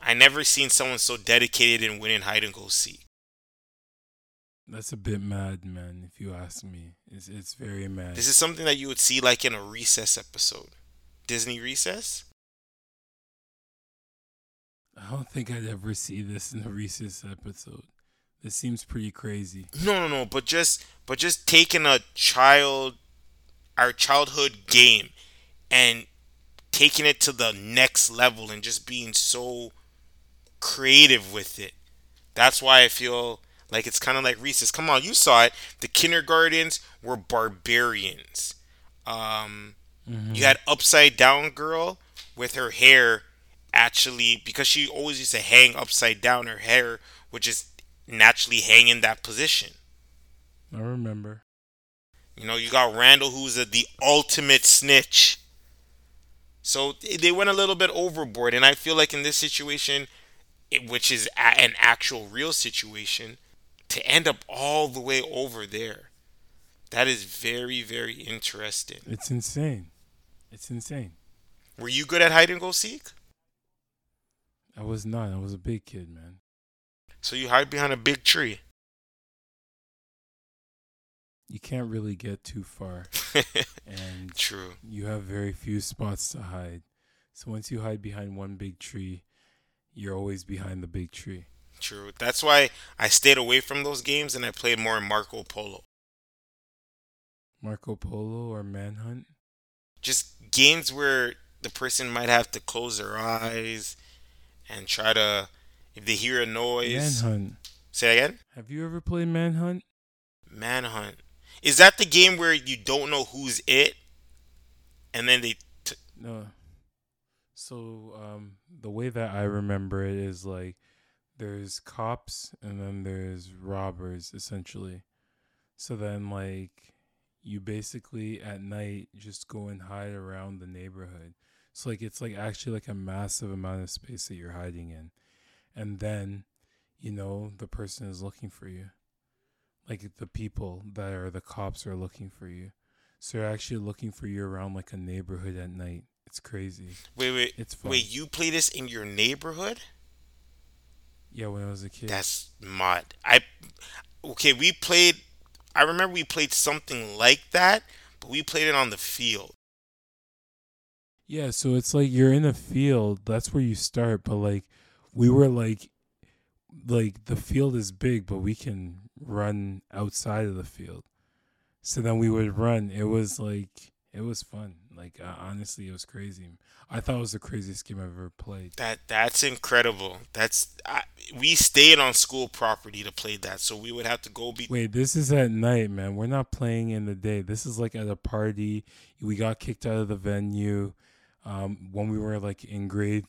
I never seen someone so dedicated in winning hide and go seek. That's a bit mad, man. If you ask me, it's it's very mad. This is something that you would see like in a Recess episode, Disney Recess. I don't think I'd ever see this in a Recess episode. This seems pretty crazy. No, no, no. But just, but just taking a child, our childhood game, and taking it to the next level, and just being so creative with it. That's why I feel like it's kind of like Recess. Come on, you saw it. The kindergartens were barbarians. Um, mm-hmm. You had Upside Down Girl with her hair actually because she always used to hang upside down. Her hair which just naturally hang in that position. I remember. You know, you got Randall, who's a, the ultimate snitch. So they went a little bit overboard, and I feel like in this situation, it, which is a, an actual real situation, to end up all the way over there, that is very, very interesting. It's insane. It's insane. Were you good at hide and go seek? I was not. I was a big kid, man. So you hide behind a big tree. You can't really get too far. and True. you have very few spots to hide. So once you hide behind one big tree, you're always behind the big tree. True. That's why I stayed away from those games and I played more Marco Polo. Marco Polo or Manhunt? Just games where the person might have to close their eyes and try to, if they hear a noise. Manhunt. Say again? Have you ever played Manhunt? Manhunt. Is that the game where you don't know who's it? And then they. T- No. So um, the way that I remember it is like there's cops and then there's robbers essentially. So then like you basically at night just go and hide around the neighborhood. So like it's like actually like a massive amount of space that you're hiding in. And then, you know, the person is looking for you. Like the people that are the cops are looking for you. So they're actually looking for you around like a neighborhood at night. It's crazy. wait, wait. It's fun. Wait, you play this in your neighborhood? Yeah, when I was a kid. That's mod. I. Okay, we played. I remember we played something like that, but we played it on the field. Yeah, so it's like you're in a field. That's where you start, but like we were like like the field is big, but we can run outside of the field. So then we would run. It was like it was fun. Like uh, honestly, it was crazy. I thought it was the craziest game I've ever played. That that's incredible. That's I, we stayed on school property to play that, so we would have to go be. Wait, this is at night, man. We're not playing in the day. This is like at a party. We got kicked out of the venue um, when we were like in grade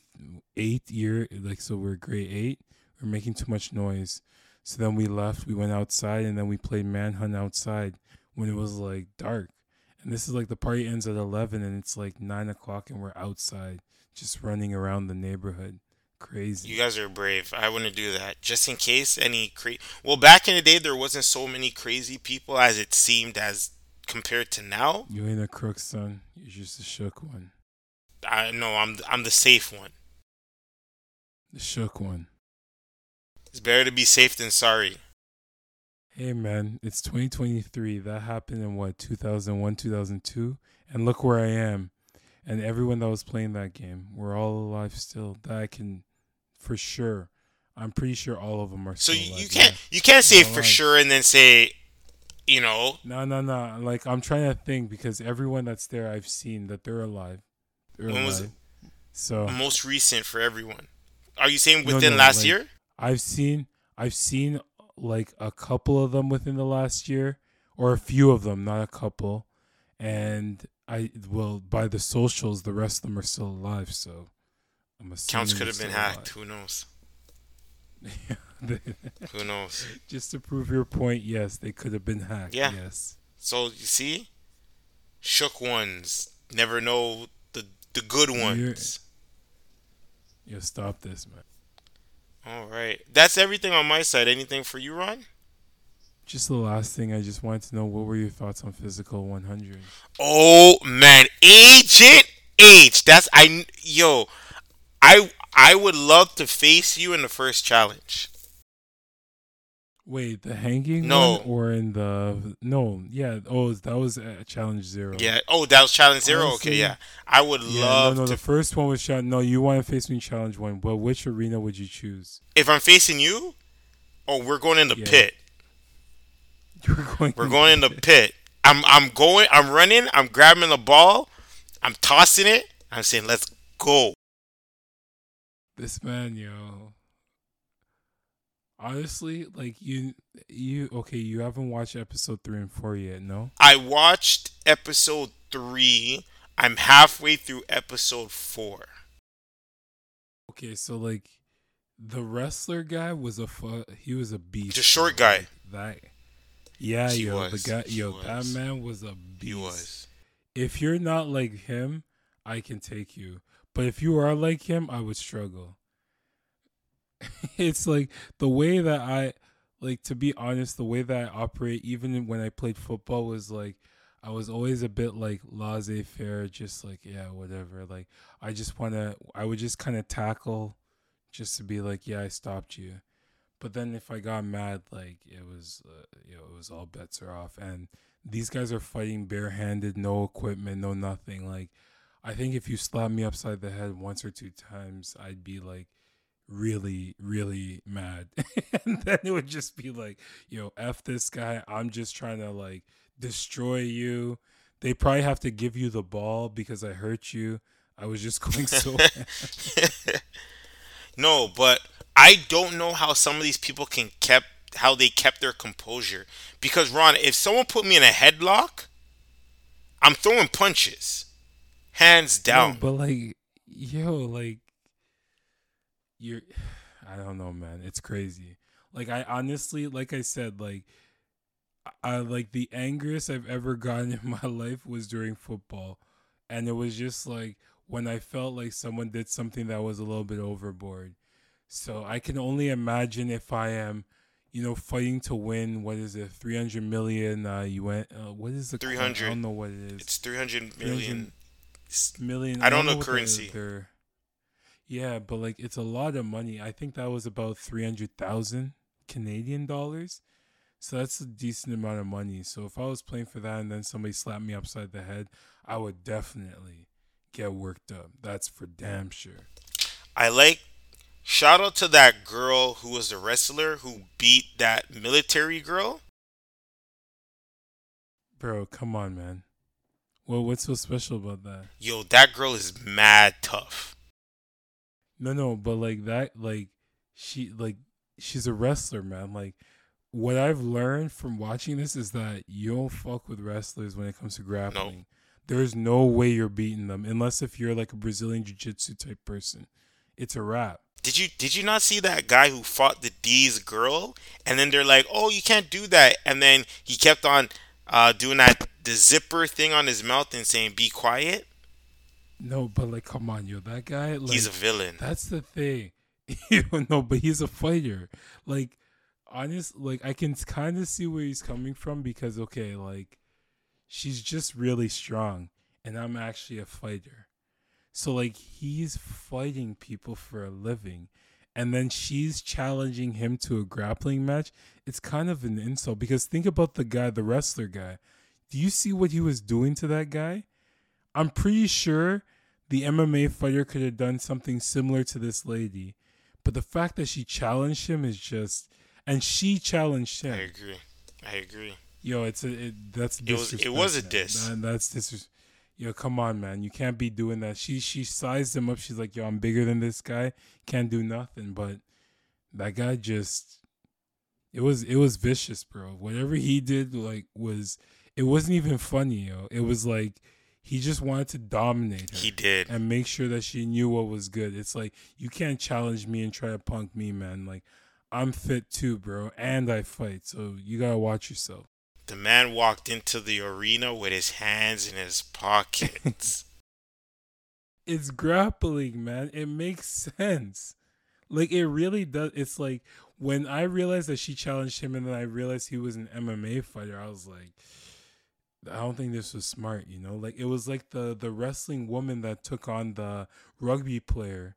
eight year, like so we're grade eight. We are making too much noise, so then we left. We went outside and then we played manhunt outside when it was like dark. And this is like the party ends at eleven and it's like nine o'clock and we're outside just running around the neighborhood. Crazy. You guys are brave. I wouldn't do that. Just in case any cra- Well, back in the day, there wasn't so many crazy people as it seemed as compared to now. You ain't a crook, son. You're just a shook one. I know I'm I'm the safe one. The shook one. It's better to be safe than sorry. Hey man, it's 2023. That happened in what 2001, 2002, and look where I am. And everyone that was playing that game, we're all alive still. That I can, for sure. I'm pretty sure all of them are. So still you, alive. you can't you can't say for sure and then say, you know, No, no, no. Like I'm trying to think because everyone that's there, I've seen that they're alive. When was alive. So most recent for everyone. Are you saying within no, last like- year? I've seen I've seen like a couple of them within the last year or a few of them, not a couple. And I well by the socials the rest of them are still alive, so I'm assuming Counts could have been hacked. Who knows? Who knows? Just to prove your point, yes, they could have been hacked. Yeah. Yes. So you see, shook ones never know the good ones. Yo, stop this, man. All right, that's everything on my side. Anything for you, Ron? Just the last thing I just wanted to know what were your thoughts on physical 100? Oh man, Agent H. That's I yo. I I would love to face you in the first challenge. Wait, the hanging No. one or in the no? Yeah. Oh, that was uh, challenge zero. Yeah. Oh, that was challenge zero. Honestly, okay, yeah. I would Yeah, love no, no. to. The first one was challenge. No, you want to face me in challenge one. But which arena would you choose? If I'm facing you, oh, we're going in the Yeah. pit. You're going. We're going in the pit. I'm I'm going. I'm running. I'm grabbing the ball. I'm tossing it. I'm saying, let's go. This man, yo. Honestly, like you, you okay? You haven't watched episode three and four yet, no? I watched episode three. I'm halfway through episode four. Okay, so like the wrestler guy was a fu- he was a beast. The short guy. That yeah, He yo, was. the guy He yo, was. that man was a beast. He was. If you're not like him, I can take you. But if you are like him, I would struggle. it's like the way that I like to be honest, the way that I operate even when I played football was like I was always a bit like laissez-faire, just like yeah, whatever. Like I just want to I would just kind of tackle just to be like, yeah, I stopped you. But then if I got mad, like it was, uh, you know, it was all bets are off. And these guys are fighting barehanded, no equipment, no nothing. Like, I think if you slap me upside the head once or two times, I'd be like really, really mad. and then it would just be like, yo, F this guy. I'm just trying to like destroy you. They probably have to give you the ball because I hurt you. I was just going so. no, but I don't know how some of these people can kept how they kept their composure. Because Ron, if someone put me in a headlock, I'm throwing punches, hands down. No, but like, yo, like, you're, I don't know, man. It's crazy. Like, I honestly, like I said, like, I like the angriest I've ever gotten in my life was during football, and it was just like when I felt like someone did something that was a little bit overboard. So I can only imagine if I am, you know, fighting to win. What is it? Three hundred million. Uh, you went. Uh, what is the? Three I don't know what it is. It's 300 million. million. I don't know what the- currency. their- yeah, but like it's a lot of money. I think that was about three hundred thousand Canadian dollars. So that's a decent amount of money. So if I was playing for that and then somebody slapped me upside the head, I would definitely get worked up. That's for damn sure. I like. Shout out to that girl who was the wrestler who beat that military girl. Bro, come on, man. Well, what's so special about that? Yo, that girl is mad tough. No, no, but like that, like she, like she's a wrestler, man. Like what I've learned from watching this is that you don't fuck with wrestlers when it comes to grappling. There's no way you're beating them unless if you're like a Brazilian jiu-jitsu type person. It's a wrap. Did you did you not see that guy who fought the D's girl? And then they're like, "Oh, you can't do that." And then he kept on uh, doing that the zipper thing on his mouth and saying, "Be quiet." No, but like, come on, yo, that guy. Like, He's a villain. That's the thing. you know, but he's a fighter. Like, honest, like I can kind of see where he's coming from because okay, like she's just really strong, and I'm actually a fighter. So like he's fighting people for a living, and then she's challenging him to a grappling match. It's kind of an insult because think about the guy, the wrestler guy. Do you see what he was doing to that guy? I'm pretty sure the MMA fighter could have done something similar to this lady, but the fact that she challenged him is just, and she challenged him. I agree. I agree. Yo, it's a it, that's It was- it was a disrespect, man. diss. That- that's disres- Yo, come on, man. You can't be doing that. She she sized him up. She's like, yo, I'm bigger than this guy. Can't do nothing. But that guy just, it was it was vicious, bro. Whatever he did, like, was it wasn't even funny, yo. It was like he just wanted to dominate her He did. and make sure that she knew what was good. It's like you can't challenge me and try to punk me, man. Like I'm fit too, bro, and I fight. So you gotta watch yourself. The man walked into the arena with his hands in his pockets. It's grappling, man. It makes sense. Like it really does. It's like when I realized that she challenged him, and then I realized he was an MMA fighter. I was like, I don't think this was smart. You know, like it was like the the wrestling woman that took on the rugby player.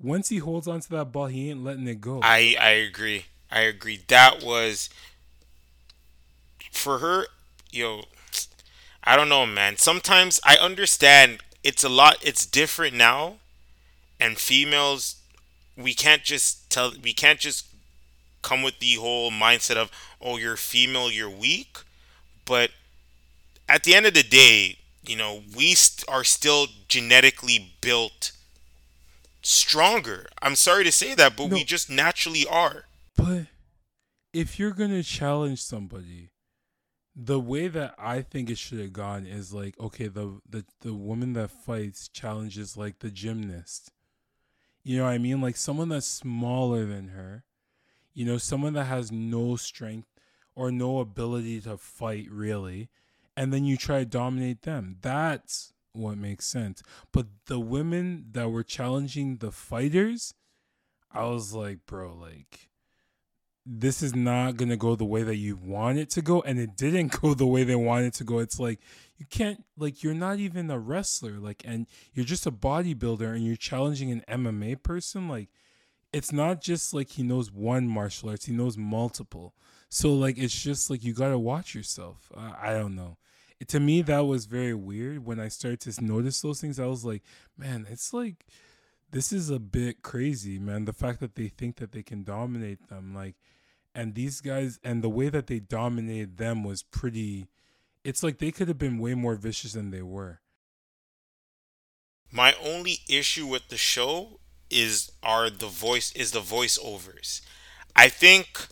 Once he holds onto that ball, he ain't letting it go. I I agree. I agree. That was for her, yo. I don't know, man. Sometimes I understand it's a lot. It's different now, and females, we can't just tell. We can't just come with the whole mindset of, oh, you're female, you're weak. But at the end of the day, you know, we st- are still genetically built stronger. I'm sorry to say that, but we just naturally are. But if you're gonna challenge somebody, the way that I think it should have gone is like, okay, the the the woman that fights challenges like the gymnast. You know what I mean? Like someone that's smaller than her. You know, someone that has no strength or no ability to fight really. And then you try to dominate them. That's what makes sense. But the women that were challenging the fighters, I was like, bro, like this is not going to go the way that you want it to go and it didn't go the way they wanted to go it's like you can't like you're not even a wrestler like and you're just a bodybuilder and you're challenging an mma person like it's not just like he knows one martial arts he knows multiple so like it's just like you got to watch yourself uh, i don't know to me that was very weird when i started to notice those things. I was like man it's like this is a bit crazy man the fact that they think that they can dominate them like and these guys and the way that they dominated them was pretty it's like they could have been way more vicious than they were. My only issue with the show is are the voice is the voiceovers. I think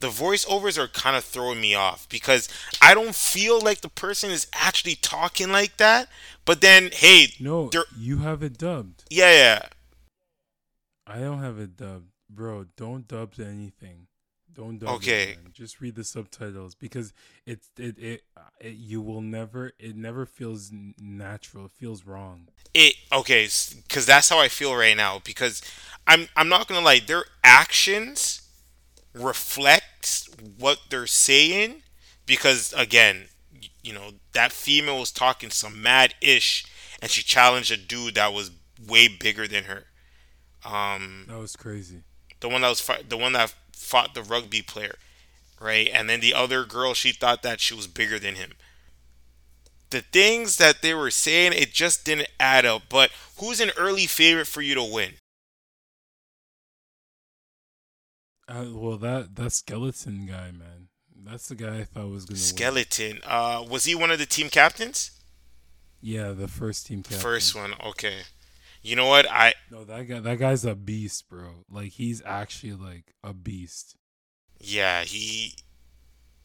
the voiceovers are kind of throwing me off because I don't feel like the person is actually talking like that. But then, hey, no, you have it dubbed. Yeah, yeah. I don't have it dubbed, bro. Don't dub anything. Don't dub okay. It, Just read the subtitles because it, it it it you will never it never feels natural. It feels wrong. It okay because that's how I feel right now because I'm I'm not gonna lie. Their actions reflect what they're saying because again, you know that female was talking some mad ish and she challenged a dude that was way bigger than her. Um, that was crazy. The one that was the one that fought the rugby player, right? And then the other girl, she thought that she was bigger than him. The things that they were saying, it just didn't add up. But who's an early favorite for you to win? Uh, well, that that skeleton guy, man, that's the guy I thought was gonna. Skeleton. Uh, was he one of the team captains? Yeah, the first team captain. First one. Okay. You know what? I no that guy. That guy's a beast, bro. Like he's actually like a beast. Yeah, he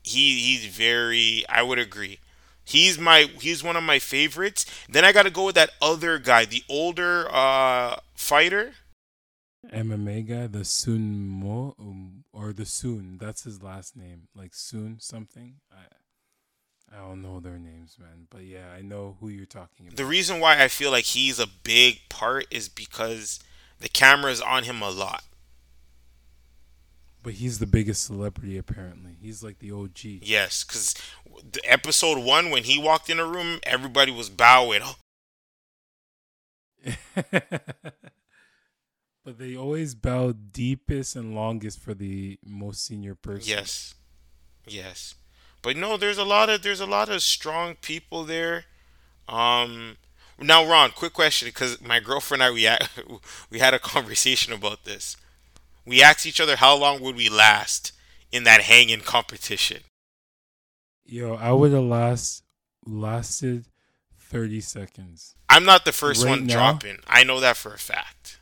he he's very. I would agree. He's my he's one of my favorites. Then I got to go with that other guy, the older uh fighter. MMA guy, the Sun Mo um, or the Sun. That's his last name, like Soon something. I I don't know their names, man. But yeah, I know who you're talking about. The reason why I feel like he's a big part is because the camera is on him a lot. But he's the biggest celebrity, apparently. He's like the OG. Yes, because the episode one, when he walked in a room, everybody was bowing. but they always bow deepest and longest for the most senior person. Yes. Yes. But no, there's a lot of there's a lot of strong people there. Um, now, Ron, quick question, because my girlfriend and I we had, we had a conversation about this. We asked each other how long would we last in that hanging competition. Yo, I would have last lasted thirty seconds. I'm not the first right one now, dropping. I know that for a fact.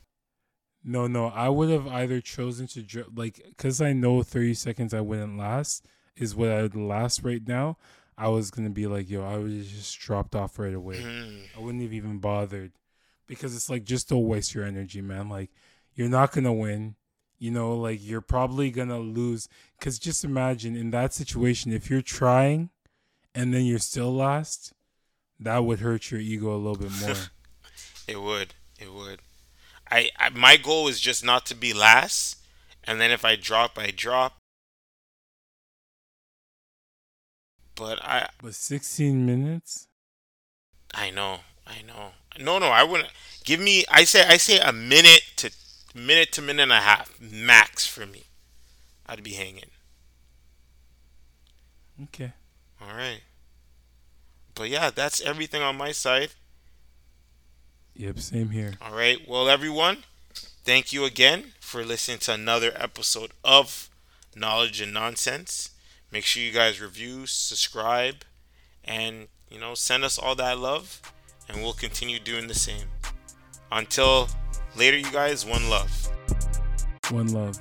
No, no, I would have either chosen to drop like because I know thirty seconds I wouldn't last is what I would last right now, I was gonna be like, yo, I would have just dropped off right away. Mm. I wouldn't have even bothered because it's like just don't waste your energy, man. Like you're not gonna win. You know, like you're probably gonna lose. Cause just imagine in that situation, if you're trying and then you're still last, that would hurt your ego a little bit more. it would. It would. I, I my goal is just not to be last, and then if I drop, I drop. But I. But 16 minutes. I know. I know. No, no. I wouldn't. Give me. I say. I say a minute to minute to minute and a half max for me. I'd be hanging. Okay. All right. But yeah, that's everything on my side. Yep, same here. All right. Well, everyone, thank you again for listening to another episode of Knowledge and Nonsense. Make sure you guys review, subscribe, and you know, send us all that love, and we'll continue doing the same. Until later, you guys, one love. One love.